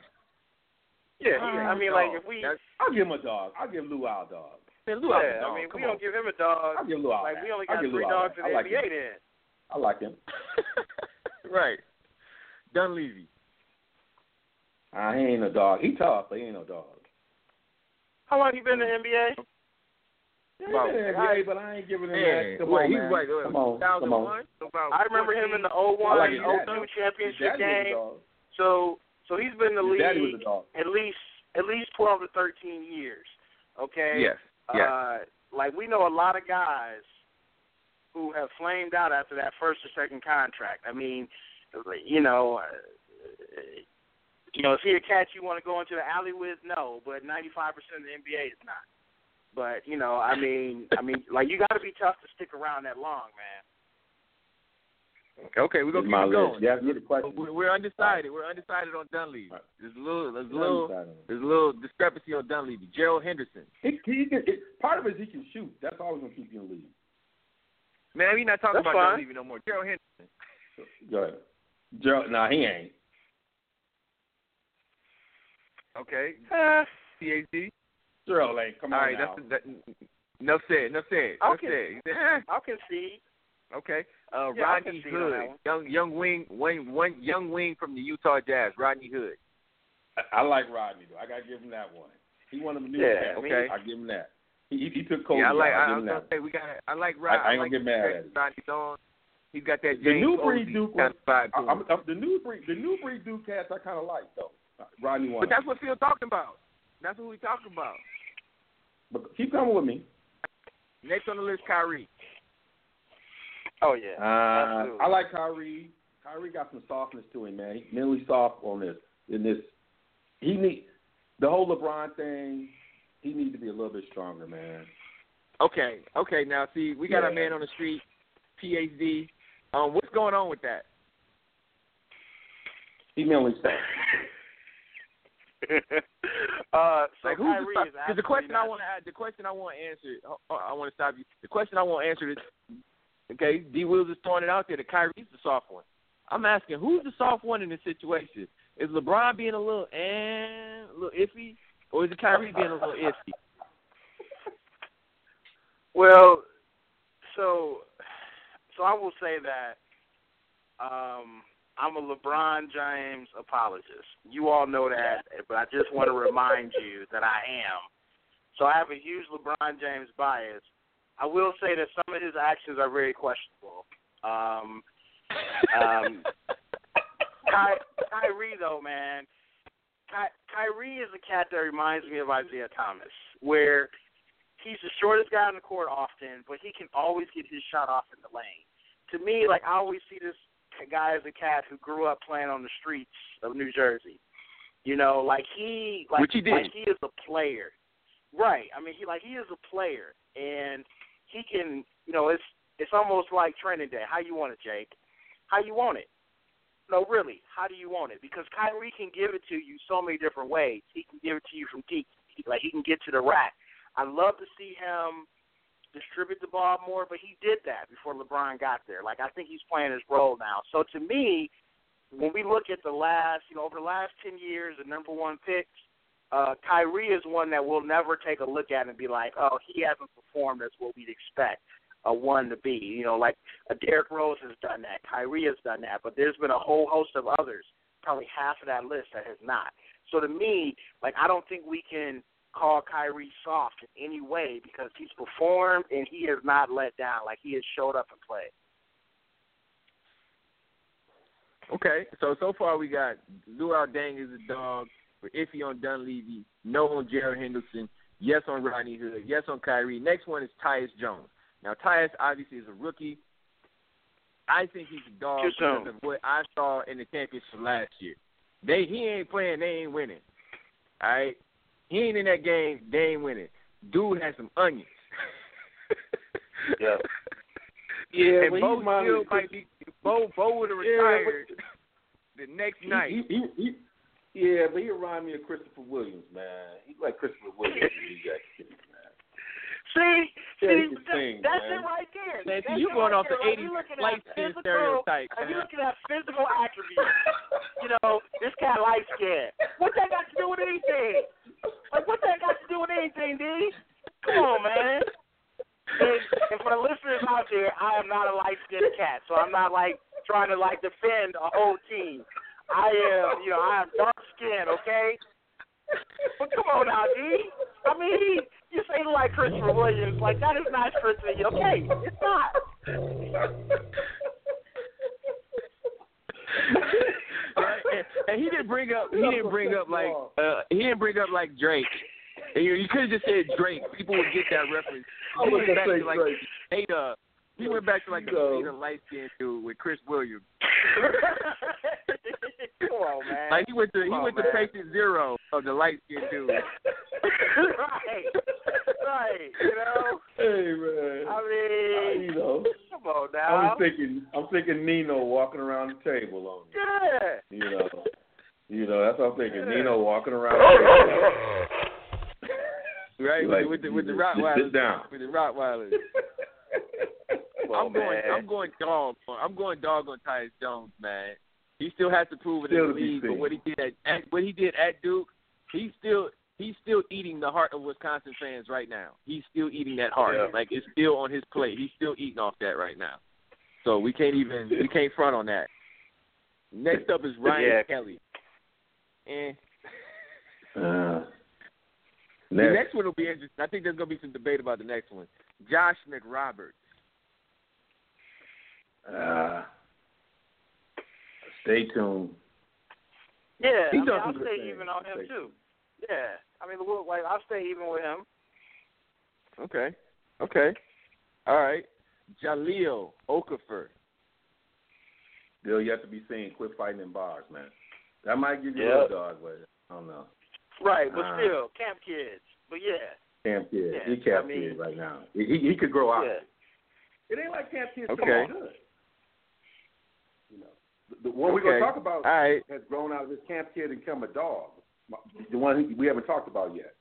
Yeah, he, I mean, like if we, That's, I'll give him a dog. I'll give Luol a dog. Man, Luol's a yeah. I mean, Come we on. don't give him a dog. I'll give Luol Like that. we only got give three Luol dogs that. in the like NBA. him. Then I like him. right. Dunleavy. Uh, he ain't no dog. He tough, but he ain't no dog. How long you been in the NBA? About- yeah, yeah, but I ain't giving him Yeah. that. Come Wait, on, he's man. like, come on, come on. I remember him in the 01 I like and his daddy. 02 championship daddy was a game. So so he's been in the His league at least at least 12 to 13 years. Okay. Yes. Yes. Uh, like we know a lot of guys who have flamed out after that first or second contract. I mean, you know, uh, you know, is he a cat you want to go into the alley with? No, but 95% of the NBA is not. But you know, I mean, I mean, like you got to be tough to stick around that long, man. Okay, we're gonna is my keep it going. list. You the question. We're, we're undecided. We're undecided on Dunleavy. Right. There's a little, there's a I'm little, there's a little discrepancy on Dunleavy. Gerald Henderson. He, he can, it, part of it is he can shoot. That's always gonna keep you in the league. Man, we're not talking That's about fine. Dunleavy no more. Gerald Henderson. Go ahead. Gerald, nah, he ain't. Okay. Eh, PhD. Gerald ain't. Come All on right. now. That's that. Enough said. Enough said. Enough Okay. said. He said, eh. I'll concede. Okay. Uh, Yeah, Rodney can see on Hood, young young wing, wing, one young wing from the Utah Jazz. Rodney Hood. I, I like Rodney though. I gotta give him that one. He one of the new Yeah, cats. okay. I give him that. He he, he took Kobe. yeah, I like. I, I I give was him gonna that. say we got. I like Rod. I- I ain't like gonna get mad at it. Rodney on. He's got that The new breed Posey Duke kind of vibe I. I'm, I'm, the new breed the new breed Duke cats I kind of like though. Uh, Rodney one. But that's what Phil talking about. That's what we talking about. But keep coming with me. Next on the list, Kyrie. Oh yeah. Uh, I like Kyrie. Kyrie got some softness to him, man. He's mentally soft on this. In this, he need the whole LeBron thing. He needs to be a little bit stronger, man. Okay, okay. Now, see, we got Yeah. a man on the street, PhD. Um, what's going on with that? He mentally soft. uh, so Like, who's Kyrie the, is Because the question I want to add, the question I want answered, I want to stop you. The question I want answered is, okay, D. Wills is throwing it out there that Kyrie's the soft one. I'm asking, who's the soft one in this situation? Is LeBron being a little and a little iffy, or is it Kyrie being a little iffy? Well, so so I will say that um, I'm a LeBron James apologist. You all know that, but I just want to remind you that I am. So I have a huge LeBron James bias. I will say that some of his actions are very questionable. Um, um, Ky- Kyrie, though, man, Ky- Kyrie is a cat that reminds me of Isaiah Thomas, where he's the shortest guy on the court often, but he can always get his shot off in the lane. To me, like I always see this guy as a cat who grew up playing on the streets of New Jersey. You know, like he like Which he did. like he is a player. Right. I mean he like he is a player and he can you know, it's it's almost like training day. How you want it, Jake? How you want it? No, really, how do you want it? Because Kyrie can give it to you so many different ways. He can give it to you from deep. Like he can get to the rack. I love to see him distribute the ball more, but he did that before LeBron got there. Like I think he's playing his role now. So to me, when we look at the last, you know, over the last ten years, the number one picks, uh, Kyrie is one that we'll never take a look at and be like, oh, he hasn't performed as what we'd expect a one to be. You know, like a Derrick Rose has done that, Kyrie has done that, but there's been a whole host of others, probably half of that list that has not. So to me, like I don't think we can call Kyrie soft in any way because he's performed and he has not let down. Like he has showed up and played. Okay, so so far we got Luol Deng is a dog. We're iffy on Dunleavy. No on Jared Henderson. Yes on Rodney Hood. Yes on Kyrie. Next one is Tyus Jones. Now Tyus obviously is a rookie. I think he's a dog Too because soon. of what I saw in the championship last year. They he ain't playing, they ain't winning. All right, he ain't in that game. They ain't winning. Dude has some onions. Yeah. Yeah, and but Bo he's still might be. Bo Bo would have Yeah, retired but- the next He- night. He, he, he, yeah, but he remind me of Christopher Williams, man. He's like Christopher Williams. in these actions, man. See, Yeah, see, the that- thing, that's man. it right there. Man, see, That's you it going right off the 80s we looking at light skin stereotype, Like, we man. looking at physical attributes. you know, this cat light skin. What that got to do with anything? Like, what that got to do with anything, D? Come on, man. And and, and for the listeners out there, I am not a light skinned cat, so I'm not like trying to like defend a whole team. I am, you know, I am dark skinned, okay? But come on now, D. I mean, he, you say like Christopher Williams, like that is not Christopher. Okay, it's not. Right? and, and he didn't bring up. He didn't bring up like. Uh, he didn't bring up like Drake. And you, you could have just said Drake. People would get that reference. He went back to like Drake. Ada. He went back to like the light skinned dude with Chris Williams. come on, man. Like he went to he on, went to patient zero of the light skinned dude. right, right. You know, Hey man. I mean, you know, come on now. I now. was thinking, I'm thinking Nino walking around the table on you. yeah. You know, you know that's what I'm thinking. Yeah. Nino walking around oh, the table. Oh, right Like, with the with the just- just Rottweilers. sit down. With the Rottweilers. Come I'm on, going. I'm going dog. I'm going dog on Tyus Jones, man. He still has to prove it in the league, but what he did at, at what he did at Duke, he's still he's still eating the heart of Wisconsin fans right now. He's still eating that heart. Yeah. Like it's still on his plate. He's still eating off that right now. So we can't even we can't front on that. Next up is Ryan Yeah. Kelly. And Uh, the next. next one will be interesting. I think there's gonna be some debate about the next one. Josh McRoberts. Uh, stay tuned. Yeah, He's I mean, I'll stay things. even on him Stay too. Yeah, I mean, like I'll stay even with him. Okay. Okay. All right. Jahlil Okafor. Bill, you have to be seen. Quit fighting in bars, man. That might give you Yeah. a little dog, but I don't know. Right, but Uh, still, camp kids. But yeah, Camp kids. Yeah, he camp I mean- kid right now. He, he he could grow out. yeah. It ain't like camp kids Okay. okay. good. You the, the one we're gonna talk about All right. has grown out of his camp kid and become a dog. The one we haven't talked about yet.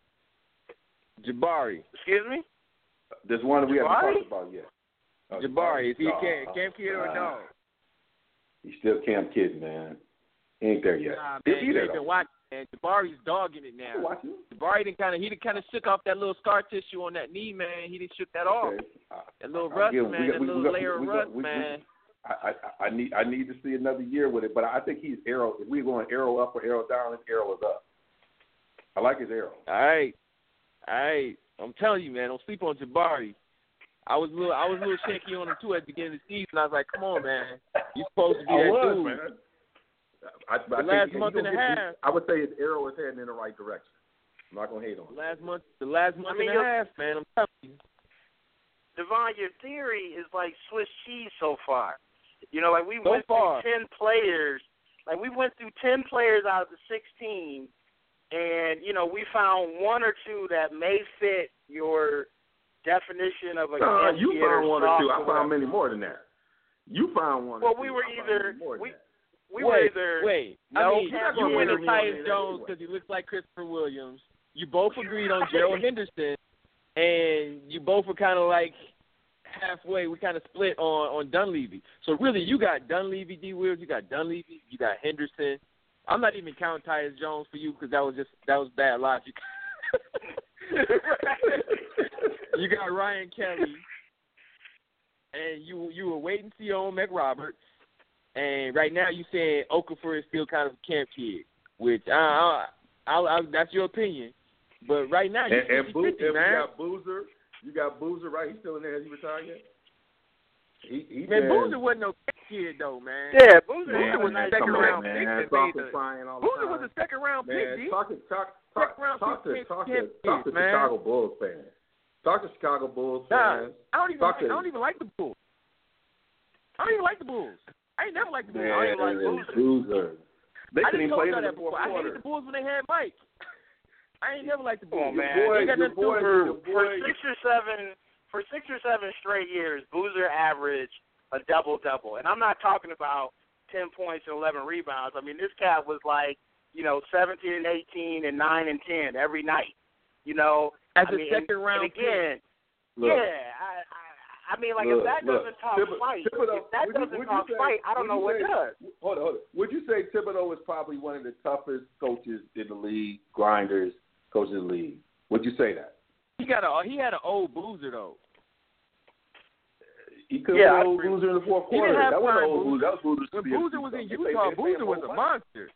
Jabari. Excuse me. There's one that we haven't talked about yet. Oh, Jabari. Is he a dog. camp, camp kid or a Uh, dog? He's still camp kid, man. He ain't there yet. Nah, He'll man. be You ain't been watching, man. Jabari's dogging it You now. watch him? Jabari done kind of he did kind of shook off that little scar tissue on that knee, man. He didn't shook that off. Okay. That little I rust, give man. we that we- we little got- layer we of got- rust, we- we- man. I, I I need I need to see another year with it, but I think he's arrow. If we're going arrow up or arrow down, his arrow is up. I like his arrow. All right. All right. I'm telling you, man. Don't sleep on Jabari. I was a little, I was a little shaky on him too at the beginning of the season. I was like, come on, man. You're supposed to be I that was, dude. man. I, I The think last he- month and a half. I would say his arrow is heading in the right direction. I'm not gonna hate on The last month, the last month I mean, and a you're- half, man. I'm telling you. Devon, your theory is like Swiss cheese so far. You know, like we So went far. through ten players. Like we went through ten players out of the sixteen, and you know we found one or two that may fit your definition of a Uh, you found one or two. I found many more than that. You found one. Well, or we two. were either- many we- that. We were either wait. no I mean, camp you kid went or to Tyus. Jones because he looks like Christopher Williams. You both agreed on Gerald Henderson, and you both were kind of like halfway. We kind of split on on Dunleavy. So really, you got Dunleavy, D. Williams. You got Dunleavy. You got Henderson. I'm not even counting Tyus Jones for you because that was just that was bad logic. you got Ryan Kelly, and you you were waiting to see on McRoberts, and right now you saying Okafor is still kind of a camp kid, which I, I, I, I that's your opinion, but right now you And, and, Boo, 50-50, and you man. got Boozer. You got Boozer, right? He's still in there. Has he retired yet? He, he Man, been- Boozer wasn't no kid though, man. Yeah, Boozer Man, was a second round man. pick that Talk made to the- crying Boozer was a second round pick, Man, D. talk to talk Second talk, round talk pick to talk to camp talk to man. Chicago Bulls fans. Talk to Chicago Bulls Nah, fans. I don't even Talk like, I don't even like the Bulls. I don't even like the Bulls. I ain't never liked the Bulls. I don't even like Boozer. Boozer. They I didn't even play in the that before. I hated the Bulls when they had Mike. I ain't never liked the Come Bulls. on, man. Boy, Ain't got your nothing to do boy, your it. for six or seven for six or seven straight years, Boozer averaged a double double, and I'm not talking about ten points and eleven rebounds. I mean, this cat was like, you know, seventeen and eighteen and nine and ten every night. You know, As I a mean, second and, round and again, Look, yeah, I, I, I mean, like look, if that look. doesn't talk Thibodeau- fight, Thibodeau- if that would doesn't would you talk say- fight, I don't know what say- does. Hold on, hold on. Would you say Thibodeau is probably one of the toughest coaches in the league, grinders, coaches in the league? Would you say that? He got a he had an old Boozer though. he couldn't Yeah, I hold agree. Boozer in the fourth quarter. That wasn't old Boozer. That was Boozer. When Boozer was in Utah, they Boozer was a money. monster.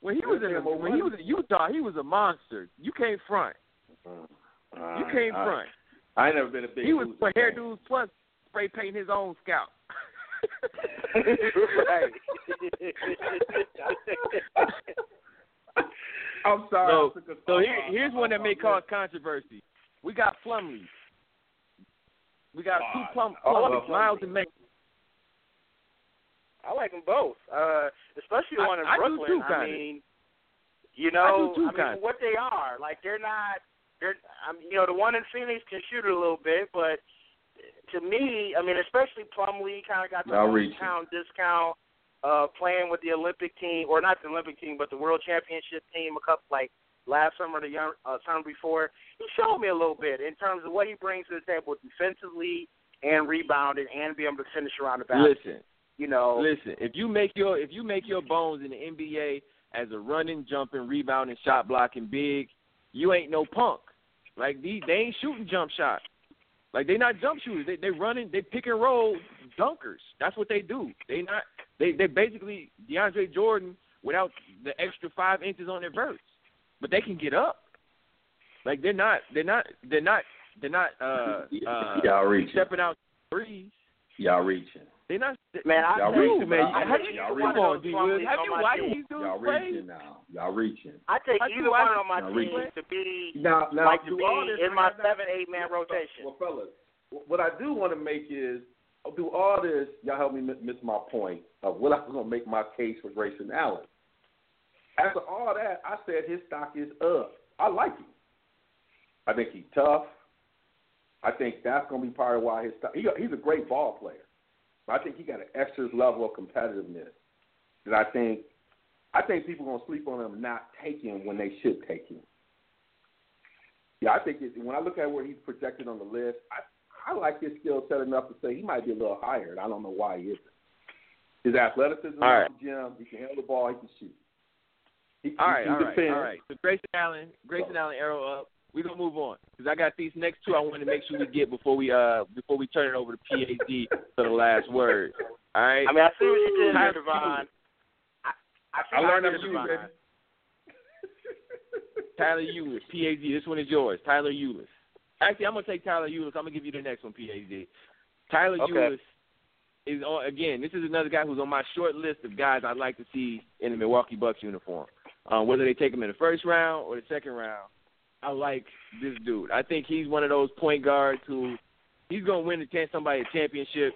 When he was in him more when he was in Utah, he was a monster. You can't front. You mm-hmm. can't All right. front. I ain't never been a big He was Boozer for fan. hairdos plus spray painting his own scalp. right. I'm sorry. So, I took a- so here, here's one that may cause controversy. We got Plumlee. We got two Plum, Plumlees, Plumlee. Miles and Mason. I like them both, uh, especially the one in I do Brooklyn. too, I kinda. mean, you know, too, I mean, kinda. what they are, like they're not. They're, I mean, you know, the one in Phoenix can shoot it a little bit, but to me, I mean, especially Plumlee kind of got the Y'all hometown discount, uh, playing with the Olympic team, or not the Olympic team, but the World Championship team a couple like last summer, or the young, uh, summer before. He showed me a little bit in terms of what he brings to the table defensively and rebounding and be able to finish around the basket. Listen, You know, listen. If you make your if you make your bones in the NBA as a running, jumping, rebounding, shot blocking big, you ain't no punk. Like these, they ain't shooting jump shots. Like they not jump shooters. They they running. They pick and roll dunkers. That's what they do. They not. They they basically DeAndre Jordan without the extra five inches on their verts, but they can get up. Like they're not. They're not. They're not. They're not. Uh, uh, Y'all reaching. stepping out threes. Y'all reaching. They're not. man, I Y'all think, reaching, man. I- I- Have you, y'all come reaching. on, D. Wills. Have you watched team. these dudes Y'all play? reaching now. Y'all reaching. I take Like, either one on my Now, team Ricky. to be Now, now, like to be all this, in my seven eight man rotation. Well, fellas, what I do want to make is do all this. Y'all help me miss, my point of what I was to make my case for Grayson Allen. After all that, I said his stock is up. I like him. I think he's tough. I think that's to be part of why his stock. He, he's a great ball player. But I think he got an extra level of competitiveness that I think. I think people are to sleep on him not taking when they should take him. Yeah, I think it, when I look at where he's projected on the list, I, I like his skill set enough to say he might be a little higher, and I don't know why he isn't. His athleticism All right. is the gym. He can handle the ball. He can shoot. He, All he right, can all right, defend. all right. So Grayson Allen, Grayson Allen, arrow up. We're gonna move on because I got these next two I want to make sure we get before we uh before we turn it over to PhD for the last word. All right. I mean, I see what you did there, Devon. I, I, I learned you that did, from you, Devon. baby. Tyler Ulis, PhD. This one is yours. Tyler Ulis. Actually, I'm gonna take Tyler Ulis. I'm gonna give you the next one, PhD. Tyler Okay. Ulis is on again. This is another guy who's on my short list of guys I'd like to see in the Milwaukee Bucks uniform. Um, whether they take him in the first round or the second round, I like this dude. I think he's one of those point guards who he's gonna win the chance somebody a championship.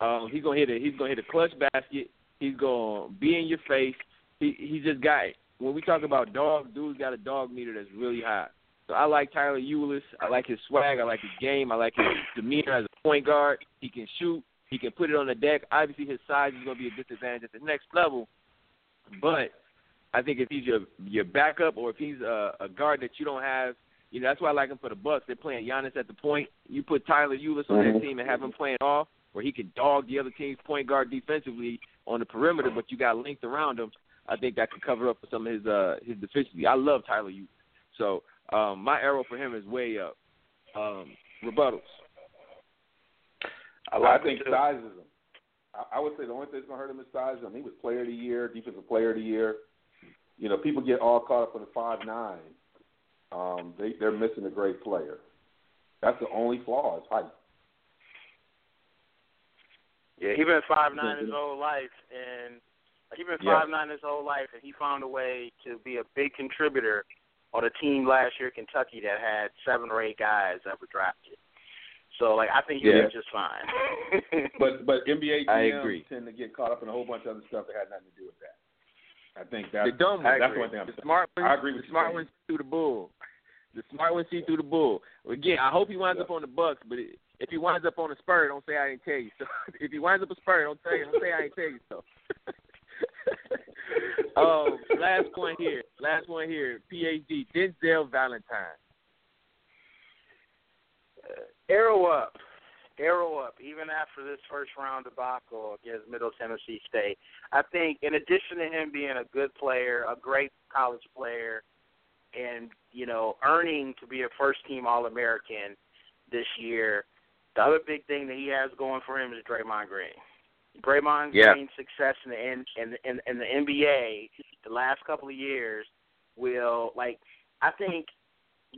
Um, he's gonna hit a he's gonna hit a clutch basket. He's gonna be in your face. He he just got when we talk about dog, dude's got a dog meter that's really high. So I like Tyler Ulis. I like his swag. I like his game. I like his demeanor as a point guard. He can shoot. He can put it on the deck. Obviously, his size is going to be a disadvantage at the next level. But I think if he's your your backup or if he's a, a guard that you don't have, you know that's why I like him for the Bucks. They're playing Giannis at the point. You put Tyler Ulis on that team and have him playing off, where he can dog the other team's point guard defensively on the perimeter, but you got length around him. I think that could cover up for some of his uh his deficiency. I love Tyler Ulis. So um, my arrow for him is way up. Um, rebuttals. I, like think him, too. size is him. I, I would say the only thing that's gonna hurt him is size. I mean, he was Player of the Year, Defensive Player of the Year. You know, people get all caught up on the five nine. Um, they they're missing a great player. That's the only flaw is height. Yeah, he been five nine his whole life, and he been Yeah. five nine his whole life, and he found a way to be a big contributor on a team last year, Kentucky, that had seven or eight guys that were drafted. So, like, I think he'll Yeah. be just fine. But but NBA I GMs agree. tend to get caught up in a whole bunch of other stuff that had nothing to do with that. I think The that's dumb that's ones. the one thing I'm the saying. smart ones. I agree with the smart ones see through the bull. The smart ones see through the bull. Again, I hope he winds Yeah. up on the Bucks, but it, if he winds up on a Spur, don't say I didn't tell you. So if he winds up a Spur, don't say don't say I didn't tell you so. um, last one here. Last one here. PhD Denzel Valentine. arrow up, arrow up. Even after this first round debacle against Middle Tennessee State, I think in addition to him being a good player, a great college player, and you know earning to be a first team All American this year, The other big thing that he has going for him is Draymond Green. Draymond Yeah. Green's success in the in, in, in, in the NBA the last couple of years will like I think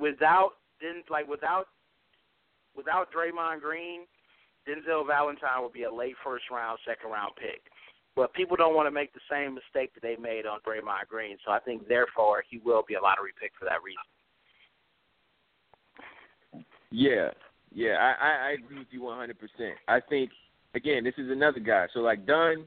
without then like without without Draymond Green, Denzel Valentine would be a late first round, second round pick. But people don't want to make the same mistake that they made on Draymond Green, so I think therefore he will be a lottery pick for that reason. Yeah, yeah, I, I, I agree with you 100%. I think, again, this is another guy. So, like, Dunn,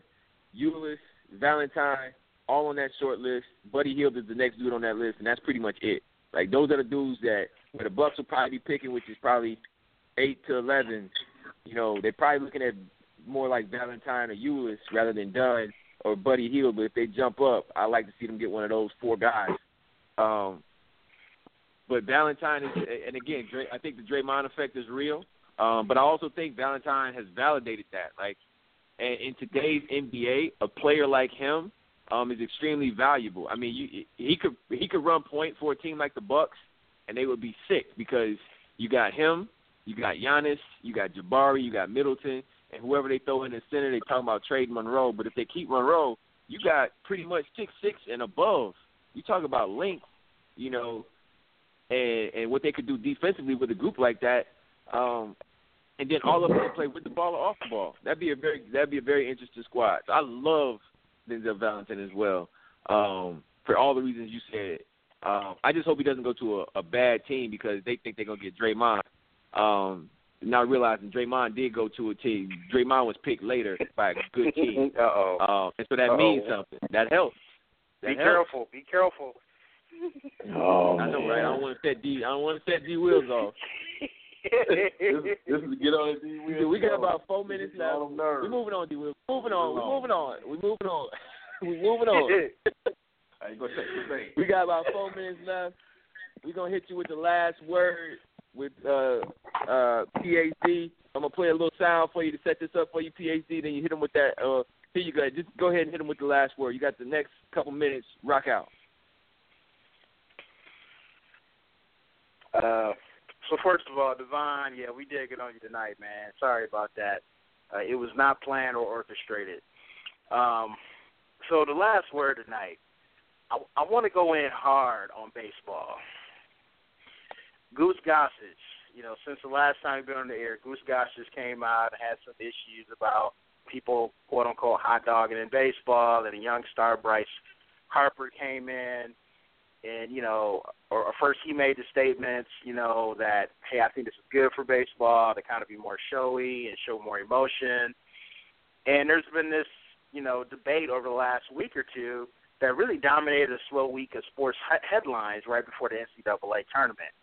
Ulis, Valentine, all on that short list. Buddy Hield is the next dude on that list, and that's pretty much it. Like, those are the dudes that where the Bucks will probably be picking, which is probably 8 to 11. You know, they're probably looking at more like Valentine or Ulis rather than Dunn or Buddy Hield. But if they jump up, I like to see them get one of those four guys. Um, but Valentine is, and again, I think the Draymond effect is real. Um, but I also think Valentine has validated that. Like, in today's NBA, a player like him um, is extremely valuable. I mean, you, he could he could run point for a team like the Bucks, and they would be sick because you got him, you got Giannis, you got Jabari, you got Middleton, and whoever they throw in the center, they talking about trade Monroe. But if they keep Monroe, you got pretty much six six and above. You talk about length, you know, and and what they could do defensively with a group like that. Um, and then all of them play with the ball or off the ball. That'd be a very that'd be a very interesting squad. So I love Denzel Valentine as well. Um, for all the reasons you said. Um, I just hope he doesn't go to a, a bad team because they think they're gonna get Draymond. Um, not realizing Draymond did go to a team. Draymond was picked later by a good team. uh oh. Um, and so that Uh-oh. means something. That helps. That Be helps. careful. Be careful. Oh, I know, right? I don't want to set D. I don't want to set D wheels off. This, this is to get on the We, we got about four minutes left. We're moving on, D. We're moving on. We're moving on. We're moving on. We're moving on. I ain't gonna take the thing. We got about four minutes left. We're gonna hit you with the last word with uh uh PhD. I'm gonna play a little sound for you to set this up for you, PhD. Then you hit them with that. Uh, here you go. Just go ahead and hit them with the last word. You got the next couple minutes. Rock out. Uh, so first of all, Devon, yeah, we did get on you tonight, man. Sorry about that. Uh, it was not planned or orchestrated. Um, so the last word tonight, I, I want to go in hard on baseball. Goose Gossage, you know, since the last time we've been on the air, Goose Gossage came out and had some issues about people, quote unquote, hot dogging in baseball, and a young star, Bryce Harper, came in and you know, or, or first he made the statements, you know, that hey, I think this is good for baseball to kind of be more showy and show more emotion. And there's been this, you know, debate over the last week or two that really dominated a slow week of sports headlines right before the NCAA tournament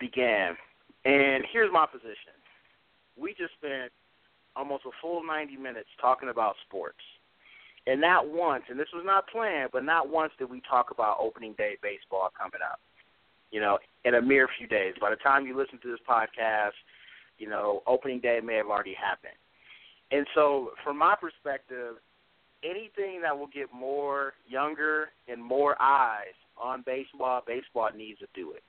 began. And here's my position: we just spent almost a full 90 minutes talking about sports. And not once, and this was not planned, but not once did we talk about opening day baseball coming up. You know, in a mere few days. By the time you listen to this podcast, you know, opening day may have already happened. And so, from my perspective, anything that will get more younger and more eyes on baseball, baseball needs to do it.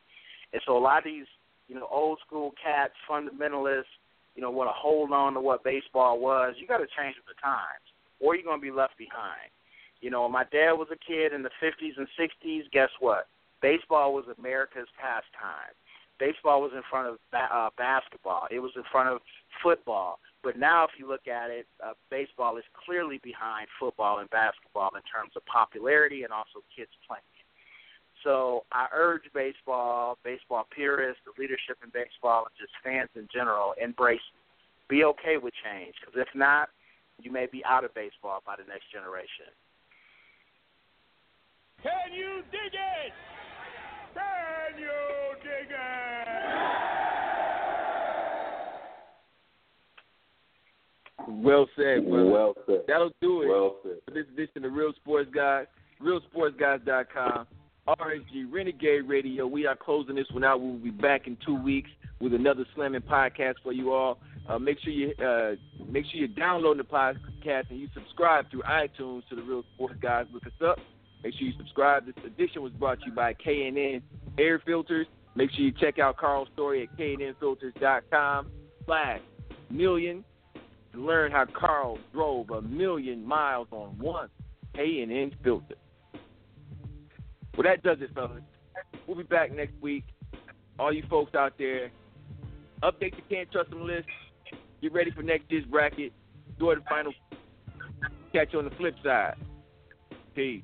And so, a lot of these, you know, old school cats, fundamentalists, you know, want to hold on to what baseball was. You got to change with the times or you're going to be left behind. You know, when my dad was a kid in the 50s and 60s, guess what? Baseball was America's pastime. Baseball was in front of ba- uh, basketball. It was in front of football. But now, if you look at it, uh, baseball is clearly behind football and basketball in terms of popularity and also kids playing. So I urge baseball, baseball purists, the leadership in baseball, and just fans in general, embrace. Be okay with change, because if not, you may be out of baseball by the next generation. Can you dig it? Can you dig it? Well said, brother. Well said. That'll do it Well said. for this edition of Real Sports Guys. RealSportsGuys.com. RSG Renegade Radio. We are closing this one out. We'll be back in two weeks with another slamming podcast for you all. Uh, make sure you uh, make sure you download the podcast and you subscribe through iTunes to the Real Sports Guys. Look us up. Make sure you subscribe. This edition was brought to you by K&N Air Filters. Make sure you check out Carl's story at knfilters.com. slash million to learn how Carl drove a million miles on one K&N filter. Well, that does it, fellas. We'll be back next week. All you folks out there, update the Can't Truss 'Em list. Get ready for next year's bracket. Do the final. Catch you on the flip side. Peace.